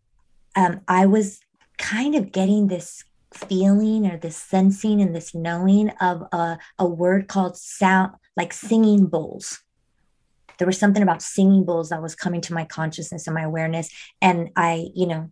um, I was kind of getting this feeling or this sensing and this knowing of a, a word called sound, like singing bowls there was something about singing bowls that was coming to my consciousness and my awareness and i you know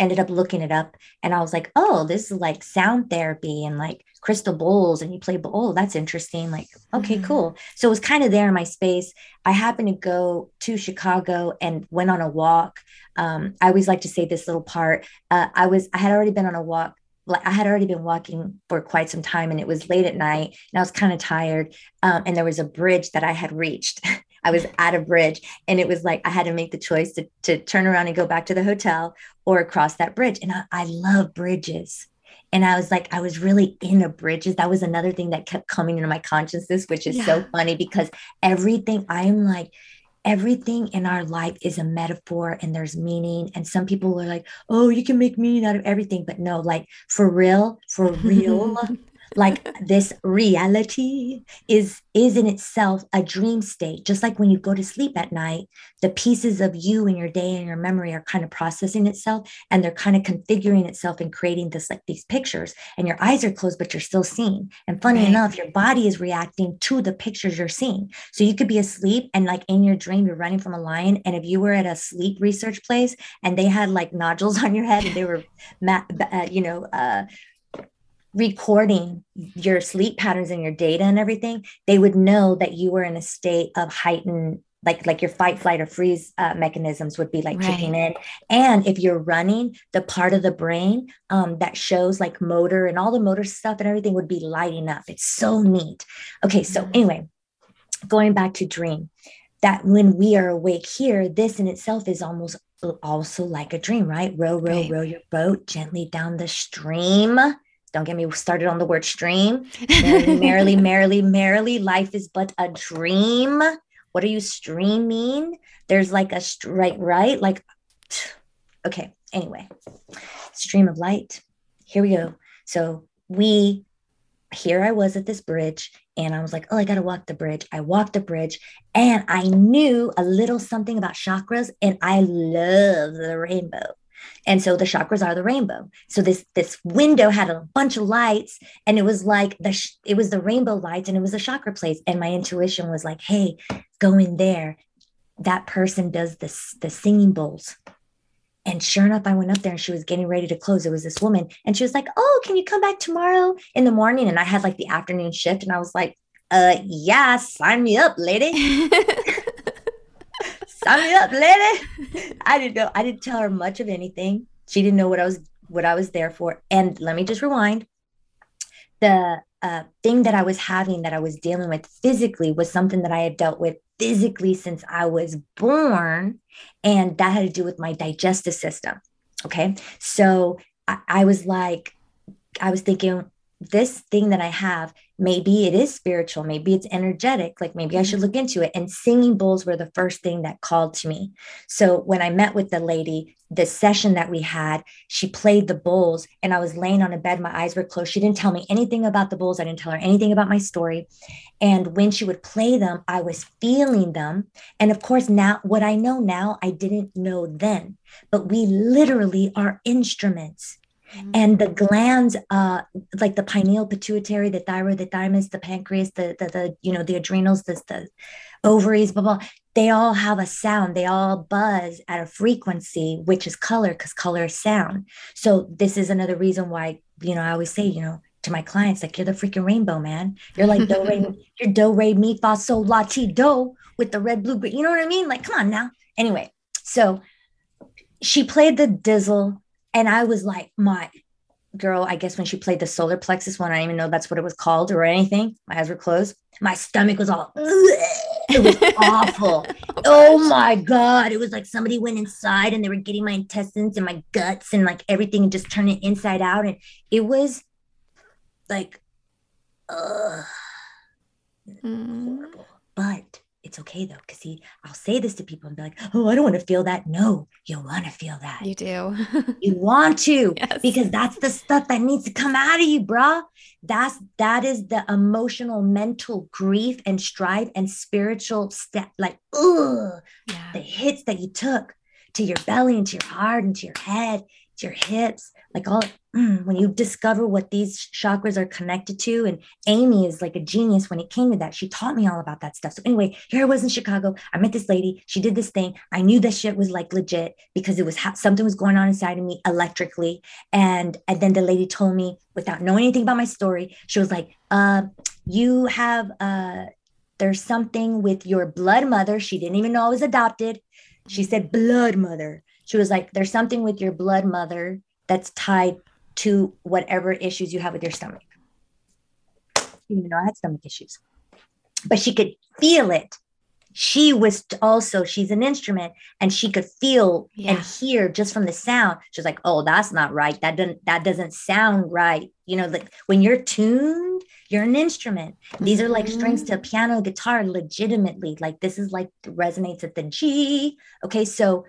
ended up looking it up and i was like oh this is like sound therapy and like crystal bowls and you play bowl oh, that's interesting like okay mm-hmm. cool so it was kind of there in my space i happened to go to chicago and went on a walk um, i always like to say this little part uh, i was i had already been on a walk like I had already been walking for quite some time and it was late at night and I was kind of tired. Um, and there was a bridge that I had reached. (laughs) I was at a bridge and it was like I had to make the choice to, to turn around and go back to the hotel or cross that bridge. And I, I love bridges. And I was like, I was really in a bridges. That was another thing that kept coming into my consciousness, which is yeah. so funny because everything I am like, everything in our life is a metaphor and there's meaning. And some people are like, oh, you can make meaning out of everything. But no, like for real, for real, (laughs) like this reality is is in itself a dream state. Just like when you go to sleep at night the pieces of you and your day and your memory are kind of processing itself and they're kind of configuring itself and creating this like these pictures. And your eyes are closed but you're still seeing. And funny right. enough your body is reacting to the pictures you're seeing. So you could be asleep and like in your dream you're running from a lion. And if you were at a sleep research place and they had like nodules (laughs) on your head and they were uh, you know uh, recording your sleep patterns and your data and everything, they would know that you were in a state of heightened like like your fight flight or freeze uh, mechanisms would be like right. kicking in and if you're running the part of the brain um, that shows like motor and all the motor stuff and everything would be lighting up it's so neat okay so mm-hmm. anyway going back to dream that when we are awake here this in itself is almost also like a dream right row row right. row your boat gently down the stream don't get me started on the word stream merrily (laughs) merrily merrily merrily life is but a dream what are you streaming? There's like a right, right? Like, (tsk) okay. Anyway, stream of light. Here we go. So we, here I was at this bridge, and I was like, oh, I gotta walk the bridge. I walked the bridge, and I knew a little something about chakras, and I love the rainbow and so the chakras are the rainbow so this this window had a bunch of lights and it was like the sh- it was the rainbow lights and it was a chakra place and my intuition was like hey go in there that person does this the singing bowls and sure enough, I went up there and she was getting ready to close. It was this woman. And she was like, Oh, can you come back tomorrow in the morning? And I had like the afternoon shift. And I was like, Uh, yeah, sign me up, lady. (laughs) sign me up, lady. I didn't know. I didn't tell her much of anything. She didn't know what I was what I was there for. And let me just rewind. The uh, thing that I was having that I was dealing with physically was something that I had dealt with physically since I was born, and that had to do with my digestive system. Okay, so I, I was like, I was thinking, this thing that I have, maybe it is spiritual, maybe it's energetic, like maybe I should mm-hmm. look into it. And singing bowls were the first thing that called to me. So when I met with the lady, the session that we had, she played the bowls and I was laying on a bed, my eyes were closed. She didn't tell me anything about the bowls. I didn't tell her anything about my story. And when she would play them, I was feeling them. And of course, now what I know now, I didn't know then, but we literally are instruments Mm-hmm. And the glands, uh, like the pineal pituitary, the thyroid, the thymus, the pancreas, the, the, the you know, the adrenals, the, the ovaries, blah, blah, they all have a sound. They all buzz at a frequency, which is color, because color is sound. So this is another reason why, you know, I always say, you know, to my clients, like you're the freaking rainbow, man. You're like do re, (laughs) you're do re mi fa sol la ti do with the red blue green. You know what I mean? Like, come on now. Anyway, so she played the dizzle and I was like, my girl, I guess when she played the solar plexus one, I didn't even know that's what it was called or anything. My eyes were closed. My stomach was all, (laughs) it was awful. Oh my God. It was like somebody went inside and they were getting my intestines and my guts and like everything and just turning inside out. And it was like, ugh, mm. horrible. But it's okay though, because see, I'll say this to people and be like, oh, I don't want to feel that. No, you want to feel that. You do. (laughs) you want to, yes. because that's the stuff that needs to come out of you, bruh. That's that is the emotional, mental grief and strife and spiritual step, like, ugh, yeah. the hits that you took to your belly and to your heart and to your head, to your hips, like all mm, when you discover what these chakras are connected to and amy is like a genius when it came to that. She taught me all about that stuff. So anyway here i was in chicago. I met this lady. She did this thing. I knew that shit was like legit because it was ha- something was going on inside of me electrically. And and then the lady told me without knowing anything about my story she was like uh you have uh there's something with your blood mother. She didn't even know i was adopted. She said blood mother. She was like there's something with your blood mother that's tied to whatever issues you have with your stomach. Even though I had stomach issues, but she could feel it. She was also, she's an instrument and she could feel yeah. and hear just from the sound. She's like, oh, that's not right. That doesn't, that doesn't sound right. You know, like when you're tuned, you're an instrument. These are like strings to a mm-hmm. piano, guitar, legitimately. Like this is like resonates at the G. Okay. So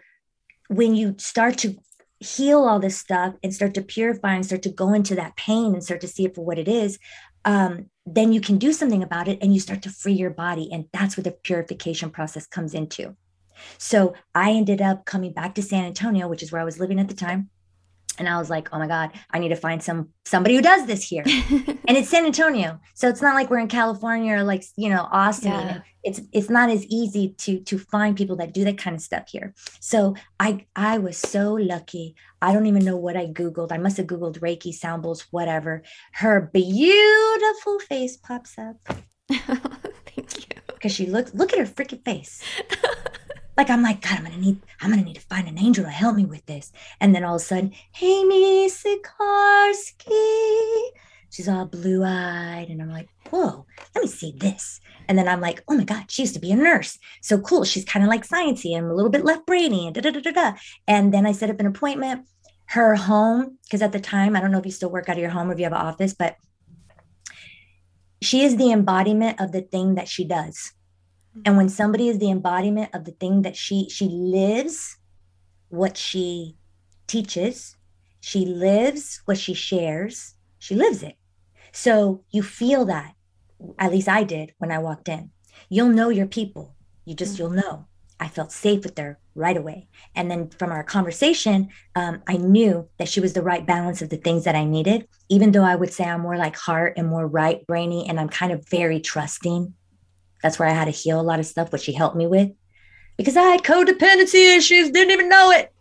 when you start to heal all this stuff and start to purify and start to go into that pain and start to see it for what it is, um, then you can do something about it and you start to free your body. And that's where the purification process comes into. So I ended up coming back to San Antonio, which is where I was living at the time and I was like, oh my God, I need to find some somebody who does this here. and it's San Antonio. So it's not like we're in California or like, you know, Austin. Yeah. It's it's not as easy to to find people that do that kind of stuff here. So I I was so lucky. I don't even know what I Googled. I must have Googled Reiki sound bowls, whatever. Her beautiful face pops up. (laughs) Thank you. because she looks look at her freaking face. (laughs) like I'm like, God, I'm gonna need, I'm gonna need to find an angel to help me with this. And then all of a sudden, Amy Sikarskie. She's all blue-eyed, and I'm like, whoa, let me see this. And then I'm like, oh my God, she used to be a nurse. So cool. She's kind of like sciencey and a little bit left brainy and da da da da da. And then I set up an appointment. Her home, because at the time, I don't know if you still work out of your home or if you have an office, but she is the embodiment of the thing that she does and when somebody is the embodiment of the thing that she she lives what she teaches she lives what she shares she lives it. So you feel that at least i did when i walked in. You'll know your people. You just you'll know. I felt safe with her right away. And then from our conversation um, i knew that she was the right balance of the things that i needed even though i would say i'm more like heart and more right brainy and i'm kind of very trusting that's where I had to heal a lot of stuff, which she helped me with because I had codependency issues, didn't even know it.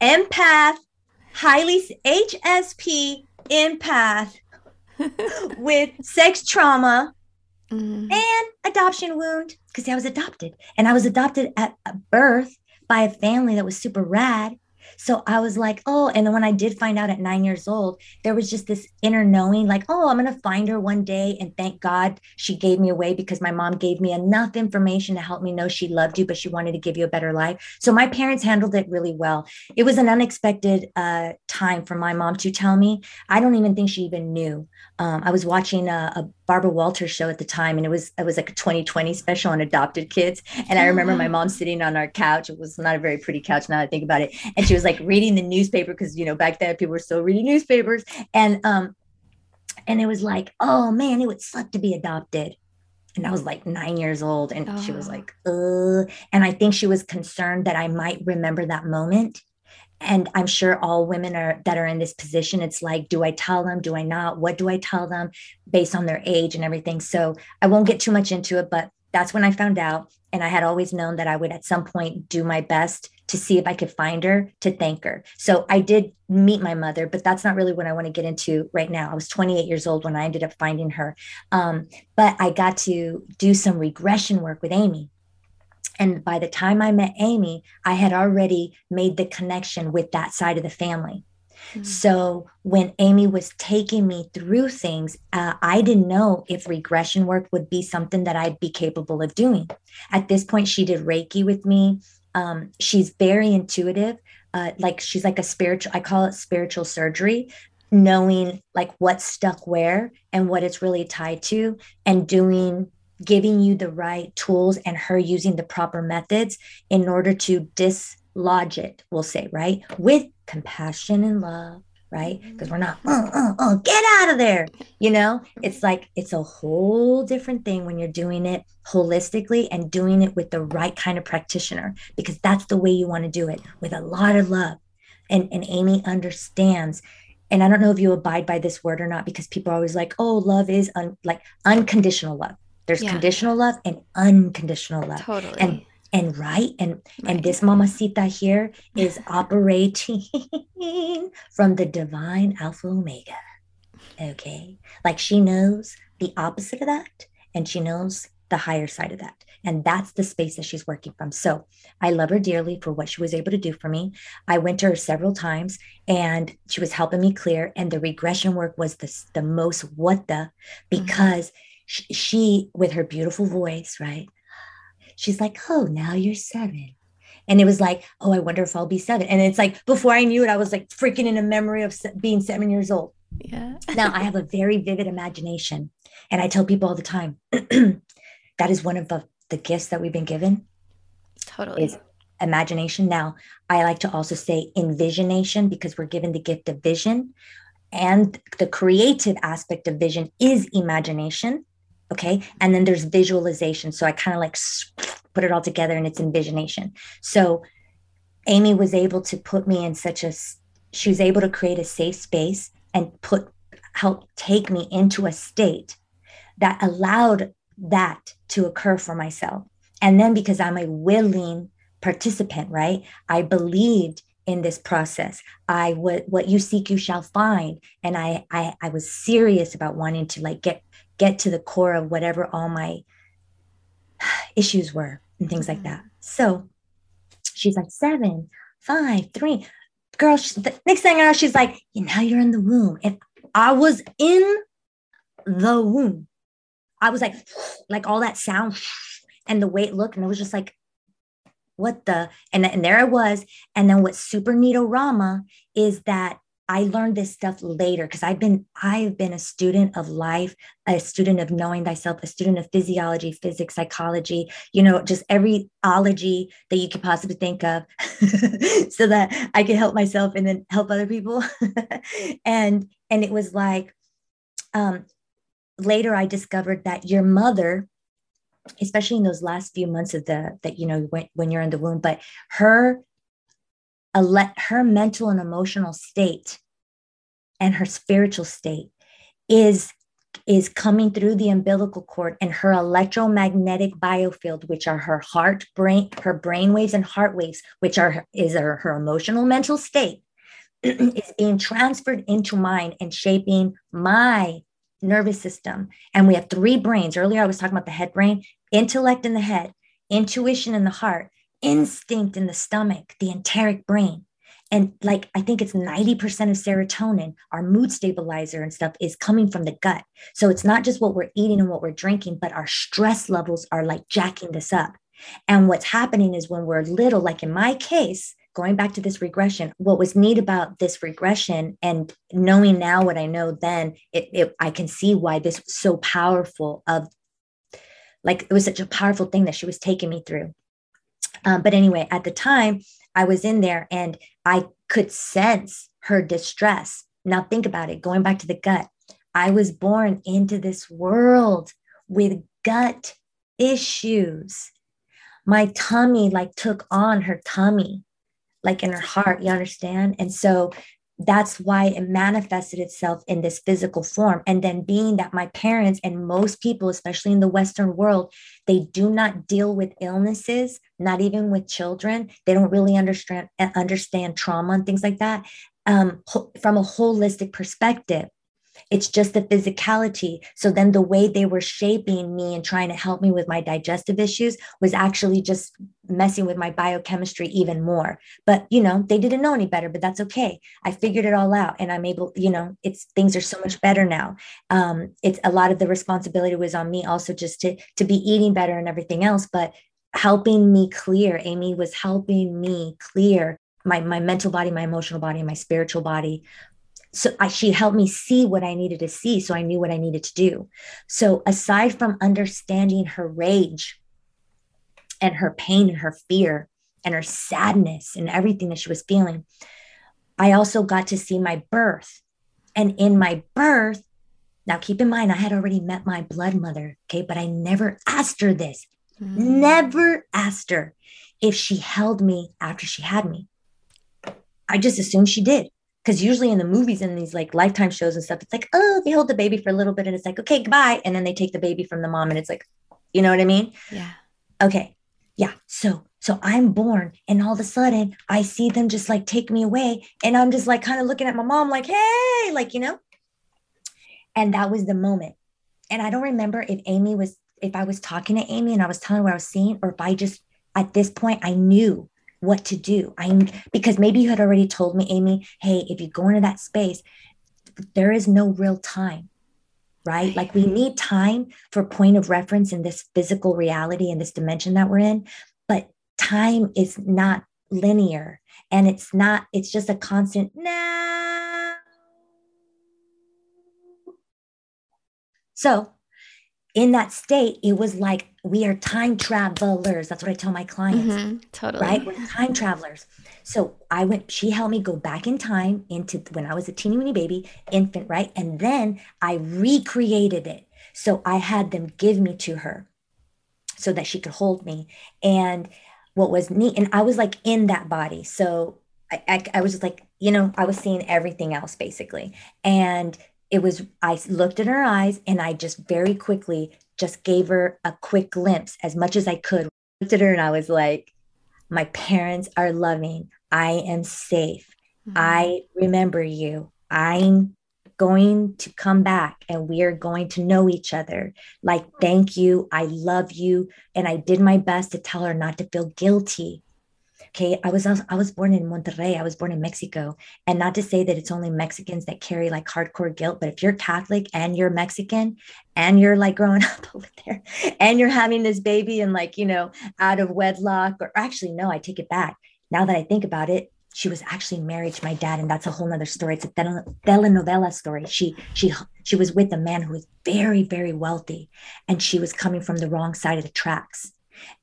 Empath, highly HSP empath (laughs) with sex trauma mm-hmm. and adoption wound because I was adopted. And I was adopted at birth by a family that was super rad. So I was like, oh, and then when I did find out at nine years old, there was just this inner knowing, like, oh, I'm going to find her one day. And thank God she gave me away because my mom gave me enough information to help me know she loved you, but she wanted to give you a better life. So my parents handled it really well. It was an unexpected uh, time for my mom to tell me. I don't even think she even knew. Um, I was watching a, a Barbara Walters show at the time, and it was it was like a 2020 special on adopted kids. And I remember my mom sitting on our couch. It was not a very pretty couch now that I think about it. And she was like reading the newspaper because you know back then people were still reading newspapers. And um, and it was like, oh man, it would suck to be adopted. And I was like nine years old, and oh. she was oh. like, uh, and I think she was concerned that I might remember that moment and i'm sure all women are that are in this position it's like do i tell them? Do i not? What do i tell them based on their age and everything? So i won't get too much into it but that's when i found out. And i had always known that i would at some point do my best to see if i could find her to thank her. So i did meet my mother but that's not really what i want to get into right now. I was 28 years old when i ended up finding her. Um, but i got to do some regression work with amy and by the time I met Amy, I had already made the connection with that side of the family. Mm-hmm. So when Amy was taking me through things, uh, I didn't know if regression work would be something that I'd be capable of doing. At this point, she did Reiki with me. Um, she's very intuitive. Uh, like she's like a spiritual, I call it spiritual surgery, knowing like what's stuck where and what it's really tied to, and doing giving you the right tools and her using the proper methods in order to dislodge it, we'll say, right? With compassion and love, right? Mm-hmm. Because we're not, oh, oh, oh, get out of there. You know, it's like it's a whole different thing when you're doing it holistically and doing it with the right kind of practitioner, because that's the way you want to do it with a lot of love. And, and Amy understands and I don't know if you abide by this word or not because people are always like, oh, love is un- like unconditional love. There's yeah. conditional love and unconditional love. Totally. And and right and right. and this mamacita here (laughs) is operating (laughs) from the divine alpha omega. Okay. Like she knows the opposite of that and she knows the higher side of that. And that's the space that she's working from. So I love her dearly for what she was able to do for me. I went to her several times and she was helping me clear. And the regression work was the, the most what the mm-hmm. because mm-hmm she, she with her beautiful voice, right? She's like, oh, now you're seven. And it was like, oh, I wonder if I'll be seven. And it's like, before I knew it, I was like freaking in a memory of being seven years old. Yeah. (laughs) now I have a very vivid imagination. And I tell people all the time (clears throat) that is one of the, the gifts that we've been given. Totally. Is imagination. Now, I like to also say envisionation because we're given the gift of vision. And the creative aspect of vision is imagination. Okay. And then there's visualization. So I kind of like put it all together and it's envisionation. So Amy was able to put me in such a, she was able to create a safe space and put, help take me into a state that allowed that to occur for myself. And then because I'm a willing participant, right? I believed in this process. I would what you seek you shall find. And I I I was serious about wanting to like get get to the core of whatever all my (sighs) issues were and things mm-hmm. like that. So she's like, seven, five, three. Girl, she, the next thing I know, she's like, now you're in the womb. If I was in the womb. I was like, (sighs) like all that sound (sighs) and the way it looked. And it was just like, what the? And, and there I was. And then what's super neato Rama is that I learned this stuff later because I've been I've been a student of life, a student of knowing thyself, a student of physiology, physics, psychology, you know, just every ology that you could possibly think of (laughs) so that I could help myself and then help other people. (laughs) and and it was like um later I discovered that your mother especially in those last few months of the that you know when, when you're in the womb but her let her mental and emotional state and her spiritual state is is coming through the umbilical cord and her electromagnetic biofield which are her heart brain her brain waves and heart waves which are is her, her emotional mental state (clears throat) is being transferred into mine and shaping my nervous system and we have three brains earlier i was talking about the head brain intellect in the head intuition in the heart instinct in the stomach, the enteric brain. And like, I think it's 90% of serotonin, our mood stabilizer and stuff, is coming from the gut. So it's not just what we're eating and what we're drinking, but our stress levels are like jacking this up. And what's happening is when we're little, like in my case, going back to this regression, what was neat about this regression and knowing now what I know then, it, it I can see why this was so powerful of like it was such a powerful thing that she was taking me through um, but anyway, at the time, I was in there and I could sense her distress. Now, think about it going back to the gut. I was born into this world with gut issues. My tummy like took on her tummy, like in her heart, you understand? And so that's why it manifested itself in this physical form. And then being that my parents and most people, especially in the Western world, they do not deal with illnesses, not even with children. They don't really understand understand trauma and things like that um, from a holistic perspective. It's just the physicality. So then the way they were shaping me and trying to help me with my digestive issues was actually just messing with my biochemistry even more. But, you know, they didn't know any better, but that's okay. I figured it all out and I'm able, you know, it's things are so much better now. Um, it's a lot of the responsibility was on me also just to to be eating better and everything else, but helping me clear. Amy was helping me clear my my mental body, my emotional body, my spiritual body so I, she helped me see what I needed to see. So I knew what I needed to do. So aside from understanding her rage and her pain and her fear and her sadness and everything that she was feeling, I also got to see my birth. And in my birth, now keep in mind, I had already met my blood mother, okay, but I never asked her this, mm. never asked her if she held me after she had me. I just assumed she did because usually in the movies and these like lifetime shows and stuff it's like oh they hold the baby for a little bit and it's like okay goodbye and then they take the baby from the mom and it's like you know what i mean? Yeah. Okay. Yeah. So so i'm born and all of a sudden i see them just like take me away and i'm just like kind of looking at my mom like hey like you know? And that was the moment. And i don't remember if amy was if i was talking to amy and i was telling her what i was seeing or if i just at this point i knew what to do. I'm because maybe you had already told me, Amy, hey, if you go into that space, there is no real time, right? Like we need time for point of reference in this physical reality in this dimension that we're in, but time is not linear and it's not, it's just a constant, no. So in that state, it was like we are time travelers. That's what I tell my clients. Mm-hmm, totally. Right? We're time travelers. So I went, she helped me go back in time into when I was a teeny weeny baby, infant, right? And then I recreated it. So I had them give me to her so that she could hold me. And what was neat, and I was like in that body. So I, I, I was just like, you know, I was seeing everything else basically. And it was i looked in her eyes and i just very quickly just gave her a quick glimpse as much as i could I looked at her and i was like my parents are loving i am safe mm-hmm. i remember you i'm going to come back and we are going to know each other. Like, thank you. I love you. And I did my best to tell her not to feel guilty. Okay. I was I was born in Monterrey. I was born in Mexico. And not to say that it's only Mexicans that carry like hardcore guilt, but if you're Catholic and you're Mexican and you're like growing (laughs) up over there and you're having this baby and like, you know, out of wedlock, or actually, no, I take it back. Now that I think about it, she was actually married to my dad and that's a whole nother story it's a telenovela story she she she was with a man who was very very wealthy and she was coming from the wrong side of the tracks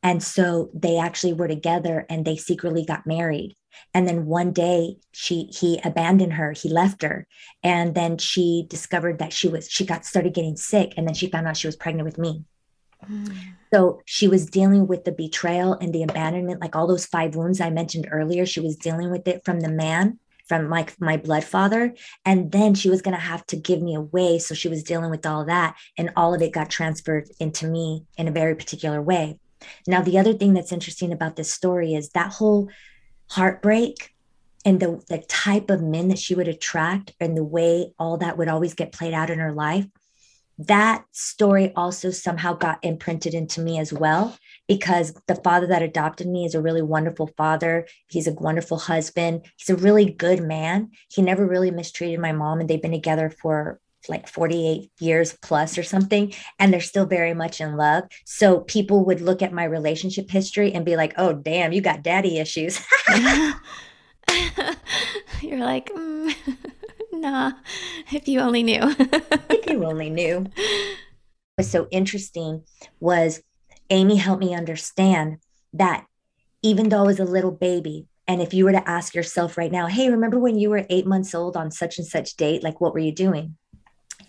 and so they actually were together and they secretly got married and then one day she he abandoned her he left her and then she discovered that she was she got started getting sick and then she found out she was pregnant with me mm. So she was dealing with the betrayal and the abandonment, like all those five wounds I mentioned earlier. She was dealing with it from the man, from like my, my blood father. And then she was going to have to give me away. So she was dealing with all that. And all of it got transferred into me in a very particular way. Now, the other thing that's interesting about this story is that whole heartbreak and the, the type of men that she would attract and the way all that would always get played out in her life that story also somehow got imprinted into me as well because the father that adopted me is a really wonderful father. He's a wonderful husband. He's a really good man. He never really mistreated my mom, and they've been together for like 48 years plus or something and they're still very much in love so people would look at my relationship history and be like oh damn you got daddy issues (laughs) (laughs) you're like mm. (laughs) nah, if you only knew. if you only knew. What was so interesting was Amy helped me understand that even though I was a little baby, and if you were to ask yourself right now, hey, remember when you were eight months old on such and such date? Like, what were you doing?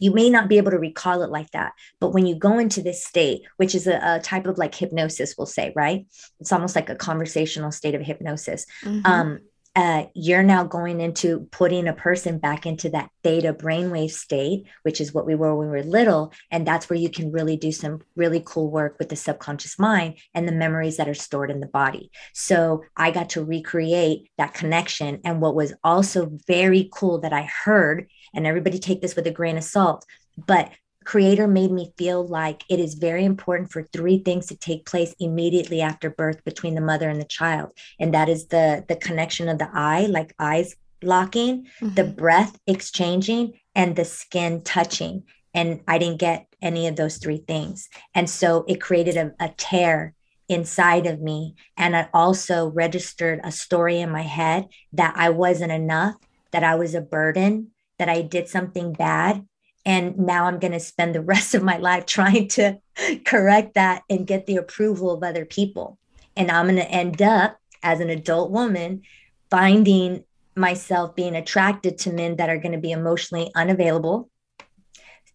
You may not be able to recall it like that. But when you go into this state, which is a, a type of like hypnosis, we'll say, right? It's almost like a conversational state of hypnosis. Mm-hmm. Um, uh, you're now going into putting a person back into that theta brainwave state, which is what we were when we were little. And that's where you can really do some really cool work with the subconscious mind and the memories that are stored in the body. So I got to recreate that connection. And what was also very cool that I heard, and everybody take this with a grain of salt, but creator made me feel like it is very important for three things to take place immediately after birth between the mother and the child. And that is the the connection of the eye like eyes locking mm-hmm. the breath exchanging and the skin touching. And i didn't get any of those three things. And so it created a, a tear inside of me. And it also registered a story in my head that i wasn't enough that i was a burden that i did something bad and now i'm going to spend the (laughs) rest of my life trying to correct that and get the approval of other people. And i'm going to end up as an adult woman finding myself being attracted to men that are going to be emotionally unavailable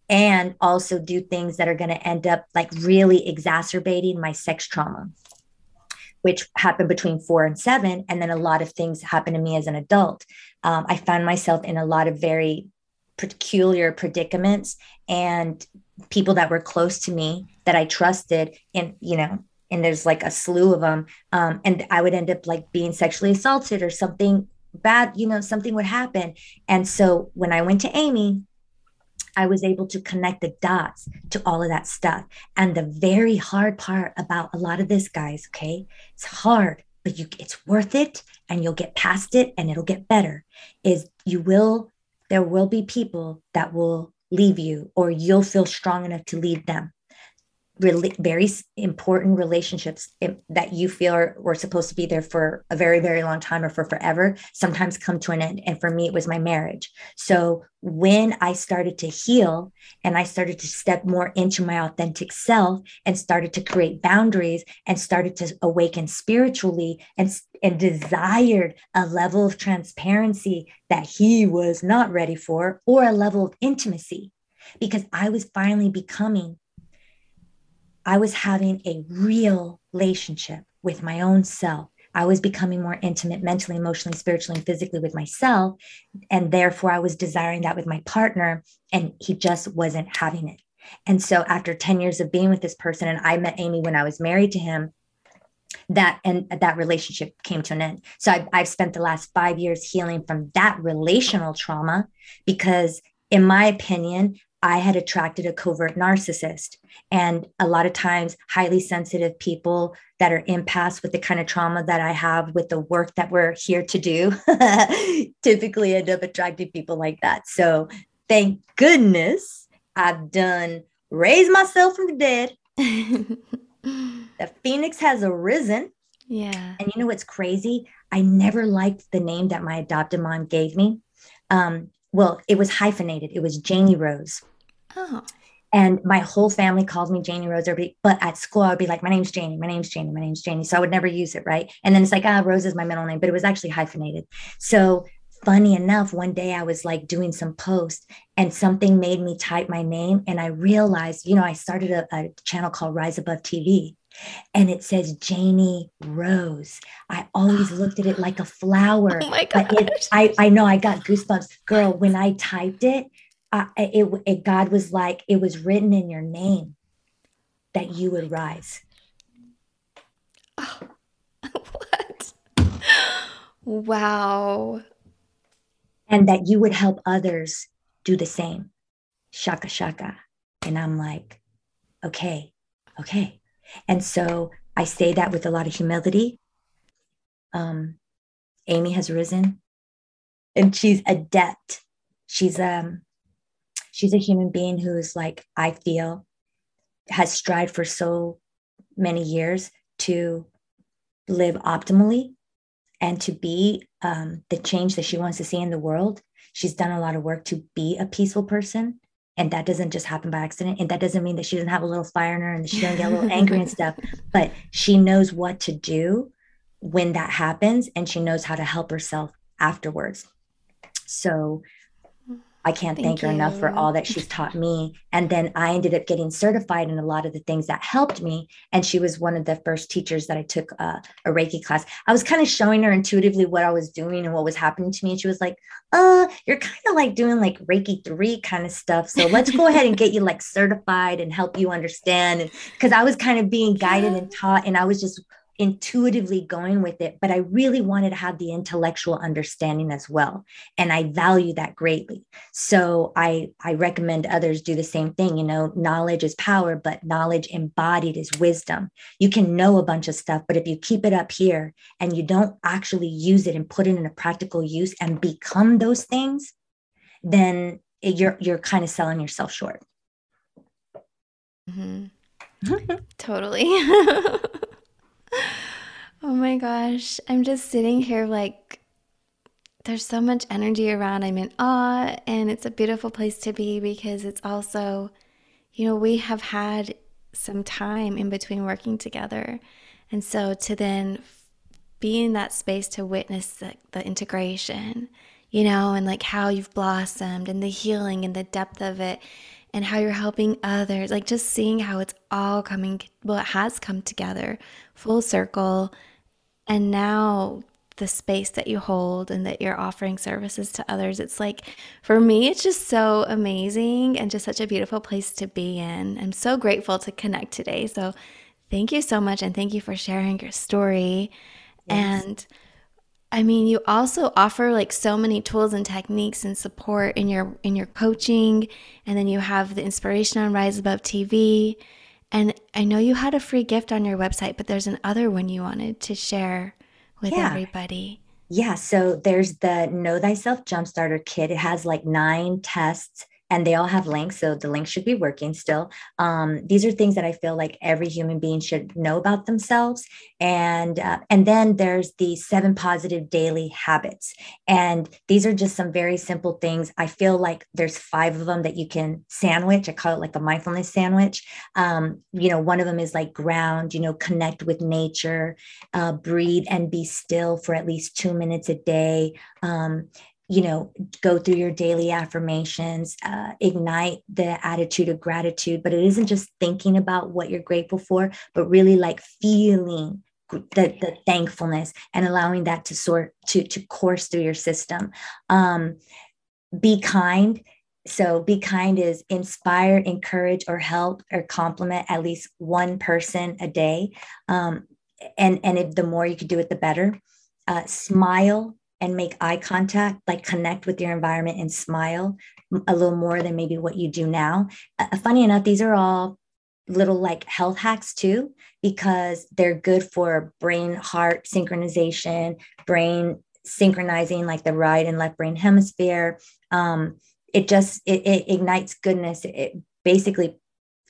and also do things that are going to end up like really exacerbating my sex trauma which happened between four and seven and then a lot of things happened to me as an adult um, i found myself in a lot of very peculiar predicaments and people that were close to me that I trusted and you know and there's like a slew of them um, and I would end up like being sexually assaulted or something bad you know something would happen. And so when I went to Amy I was able to connect the dots to all of that stuff. And the very hard part about a lot of this guys okay it's hard but you it's worth it and you'll get past it and it'll get better is you will there will be people that will leave you or you'll feel strong enough to lead them really very important relationships that you feel are, were supposed to be there for a very very long time or for forever sometimes come to an end. And for me it was my marriage. So when i started to heal and i started to step more into my authentic self and started to create boundaries and started to awaken spiritually and and desired a level of transparency that he was not ready for or a level of intimacy because i was finally becoming I was having a real relationship with my own self. I was becoming more intimate mentally, emotionally, spiritually, and physically with myself. And therefore, I was desiring that with my partner, and he just wasn't having it. And so, after 10 years of being with this person, and I met Amy when I was married to him, that and that relationship came to an end. So I've, I've spent the last five years healing from that relational trauma because in my opinion, I had attracted a covert narcissist. And a lot of times, highly sensitive people that are empaths with the kind of trauma that I have with the work that we're here to do (laughs) typically end up attracting people like that. So, thank goodness I've done raise myself from the dead. (laughs) the phoenix has arisen. Yeah. And you know what's crazy? I never liked the name that my adopted mom gave me. Um, well, it was hyphenated. It was Janie Rose. Oh. And my whole family called me Janie Rose. Everybody, but at school, I would be like, my name's Janie, my name's Janie, my name's Janie. So I would never use it, right? And then it's like, ah, Rose is my middle name, but it was actually hyphenated. So funny enough, one day I was like doing some post and something made me type my name. And I realized, you know, I started a, a channel called Rise Above TV and it says Janie Rose. I always (gasps) looked at it like a flower. Oh my god! I I know I got goosebumps, girl. When I typed it, uh, it, it God was like it was written in your name that you would rise. Oh, (laughs) what? Wow. And that you would help others do the same. Shaka shaka. And I'm like, okay, okay. And so I say that with a lot of humility. Um, Amy has risen and she's adept. She's um she's a human being who is like, I feel has strived for so many years to live optimally and to be um, the change that she wants to see in the world. She's done a lot of work to be a peaceful person and that doesn't just happen by accident and that doesn't mean that she doesn't have a little fire in her and she doesn't get a little angry and (laughs) stuff but she knows what to do when that happens and she knows how to help herself afterwards. So I can't thank, thank her enough for all that she's (laughs) taught me. And then I ended up getting certified in a lot of the things that helped me. And she was one of the first teachers that I took uh, a Reiki class. I was kind of showing her intuitively what I was doing and what was happening to me. And she was like, uh, you're kind of like doing like Reiki 3 kind of stuff. So let's go ahead and get you like certified and help you understand. And because I was kind of being guided and taught, and I was just intuitively going with it, but I really wanted to have the intellectual understanding as well. And I value that greatly. So I, I recommend others do the same thing. You know, knowledge is power, but knowledge embodied is wisdom. You can know a bunch of stuff, but if you keep it up here and you don't actually use it and put it in a practical use and become those things, then it, you're, you're kind of selling yourself short. Mm-hmm. totally. (laughs) oh my gosh. I'm just sitting here like there's so much energy around. I'm in awe, and it's a beautiful place to be because it's also, you know, we have had some time in between working together. And so to then be in that space to witness the, the integration, you know, and like how you've blossomed and the healing and the depth of it and how you're helping others, like just seeing how it's all coming, well, it has come together full circle. And now the space that you hold and that you're offering services to others. It's like, for me, it's just so amazing and just such a beautiful place to be in. I'm so grateful to connect today. So, thank you so much. And thank you for sharing your story. Yes. And I mean, you also offer like so many tools and techniques and support in your in your coaching, and then you have the inspiration on Rise Above TV. And I know you had a free gift on your website, but there's another one you wanted to share with yeah. everybody. Yeah. So there's the Know Thyself Jumpstarter Kit. It has like nine tests and they all have links. So the links should be working still. Um, these are things that I feel like every human being should know about themselves. And uh, and then there's the seven positive daily habits, and these are just some very simple things. I feel like there's five of them that you can sandwich. I call it like a mindfulness sandwich. Um, you know, one of them is like ground. You know, connect with nature, uh, breathe and be still for at least two minutes a day. Um, you know go through your daily affirmations uh, ignite the attitude of gratitude but it isn't just thinking about what you're grateful for but really like feeling the, the thankfulness and allowing that to sort to to course through your system. Um, be kind. So be kind is inspire encourage or help or compliment at least one person a day. Um, and and if the more you could do it the better. Uh, smile and make eye contact, like connect with your environment and smile a little more than maybe what you do now. Uh, funny enough, these are all little like health hacks too, because they're good for brain heart synchronization, brain synchronizing like the right and left brain hemisphere. Um, it just it, it ignites goodness. It basically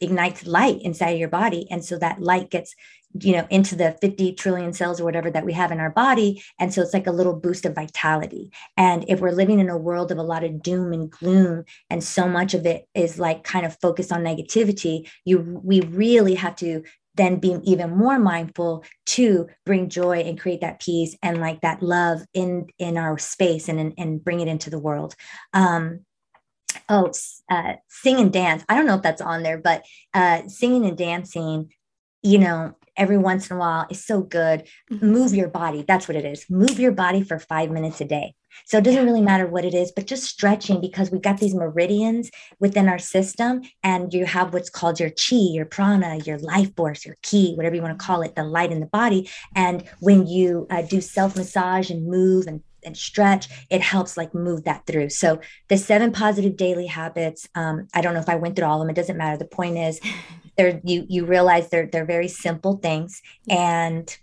ignites light inside your body, and so that light gets you know into the 50 trillion cells or whatever that we have in our body. And so it's like a little boost of vitality. And if we're living in a world of a lot of doom and gloom and so much of it is like kind of focused on negativity you we really have to then be even more mindful to bring joy and create that peace and like that love in in our space and and bring it into the world. Um oh uh, sing and dance. I don't know if that's on there but uh singing and dancing you know every once in a while is so good. Mm-hmm. Move your body. That's what it is. Move your body for five minutes a day. So it doesn't really matter what it is, but just stretching because we've got these meridians within our system, and you have what's called your chi, your prana, your life force, your ki, whatever you want to call it, the light in the body. And when you uh, do self massage and move and and stretch, it helps like move that through. So the seven positive daily habits, um, I don't know if I went through all of them. It doesn't matter. The point is (laughs) they're you you realize they're they're very simple things and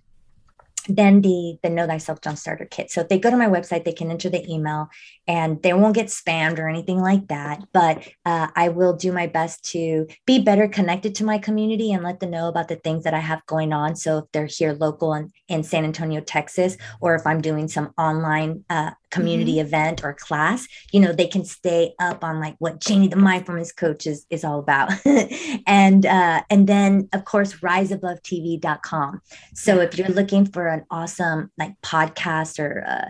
then the the know thyself jump starter kit so if they go to my website they can enter the email and they won't get spammed or anything like that. But uh, i will do my best to be better connected to my community and let them know about the things that i have going on. So if they're here local in, in san antonio texas or if i'm doing some online uh, community mm-hmm. event or class you know they can stay up on like what janie the mindfulness coach is, is all about. (laughs) And uh, and then of course riseabovetv.com so if you're looking for an awesome like podcast or uh,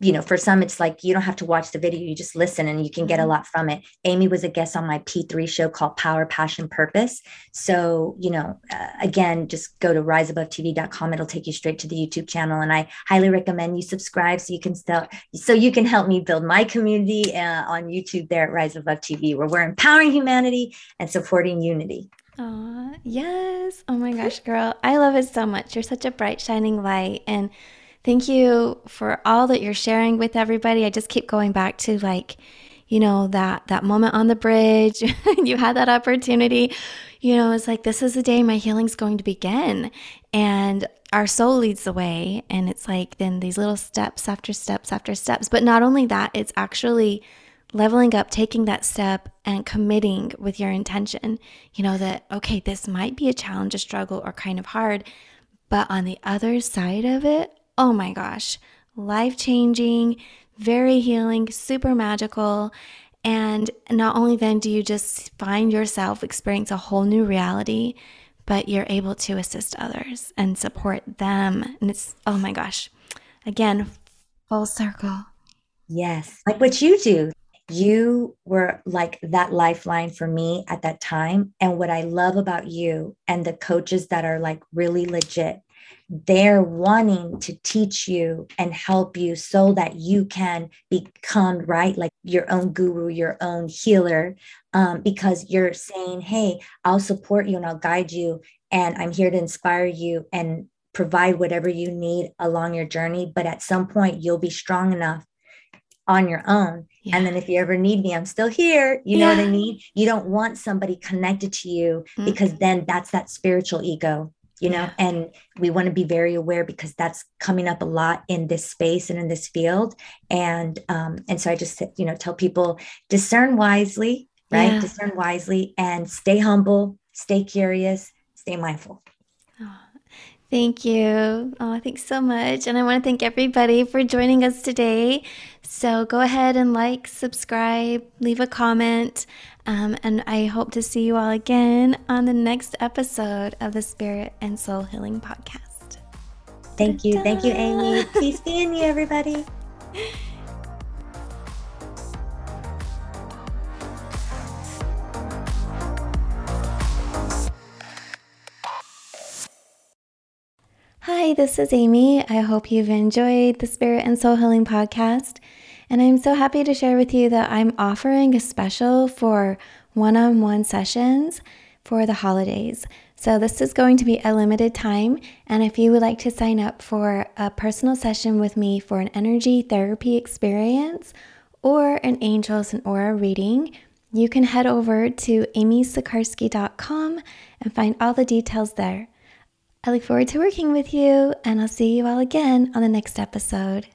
you know, for some, it's like you don't have to watch the video, you just listen and you can get a mm-hmm. lot from it. Amy was a guest on my P3 show called Power, Passion, Purpose. So, you know, uh, again, just go to riseabovetv.com. It'll take you straight to the YouTube channel. And I highly recommend you subscribe so you can still, so you can help me build my community uh, on YouTube there at Rise Above TV, where we're empowering humanity and supporting unity. Oh, yes. Oh my gosh, girl. I love it so much. You're such a bright, shining light. And Thank you for all that you're sharing with everybody. I just keep going back to like, you know, that that moment on the bridge. (laughs) you had that opportunity. You know, it's like this is the day my healing's going to begin. And our soul leads the way. And it's like then these little steps after steps after steps. But not only that, it's actually leveling up, taking that step and committing with your intention. You know, that, okay, this might be a challenge, a struggle, or kind of hard. But on the other side of it, oh my gosh, life changing, very healing, super magical. And not only then do you just find yourself experience a whole new reality, but you're able to assist others and support them. And it's, oh my gosh, again, full circle. Yes, like what you do. You were like that lifeline for me at that time. And what I love about you and the coaches that are like really legit they're wanting to teach you and help you so that you can become right like your own guru your own healer um, because you're saying hey i'll support you and i'll guide you and i'm here to inspire you and provide whatever you need along your journey but at some point you'll be strong enough on your own. Yeah. and then if you ever need me i'm still here. You know what i mean? You don't want somebody connected to you mm-hmm. because then that's that spiritual ego you know and we want to be very aware because that's coming up a lot in this space and in this field. And um and so i just you know tell people discern wisely right? Yeah. discern wisely and stay humble stay curious stay mindful Thank you. Oh, thanks so much. And I want to thank everybody for joining us today. So go ahead and like, subscribe, leave a comment. Um, and I hope to see you all again on the next episode of the Spirit and Soul Healing Podcast. Thank you. Thank you, Amy. Peace be in you, everybody. (laughs) Hi, this is Amy. I hope you've enjoyed the Spirit and Soul Healing Podcast. And I'm so happy to share with you that I'm offering a special for one on one sessions for the holidays. So, this is going to be a limited time. And if you would like to sign up for a personal session with me for an energy therapy experience or an angels and aura reading, you can head over to amysikarskie.com and find all the details there. I look forward to working with you, and I'll see you all again on the next episode.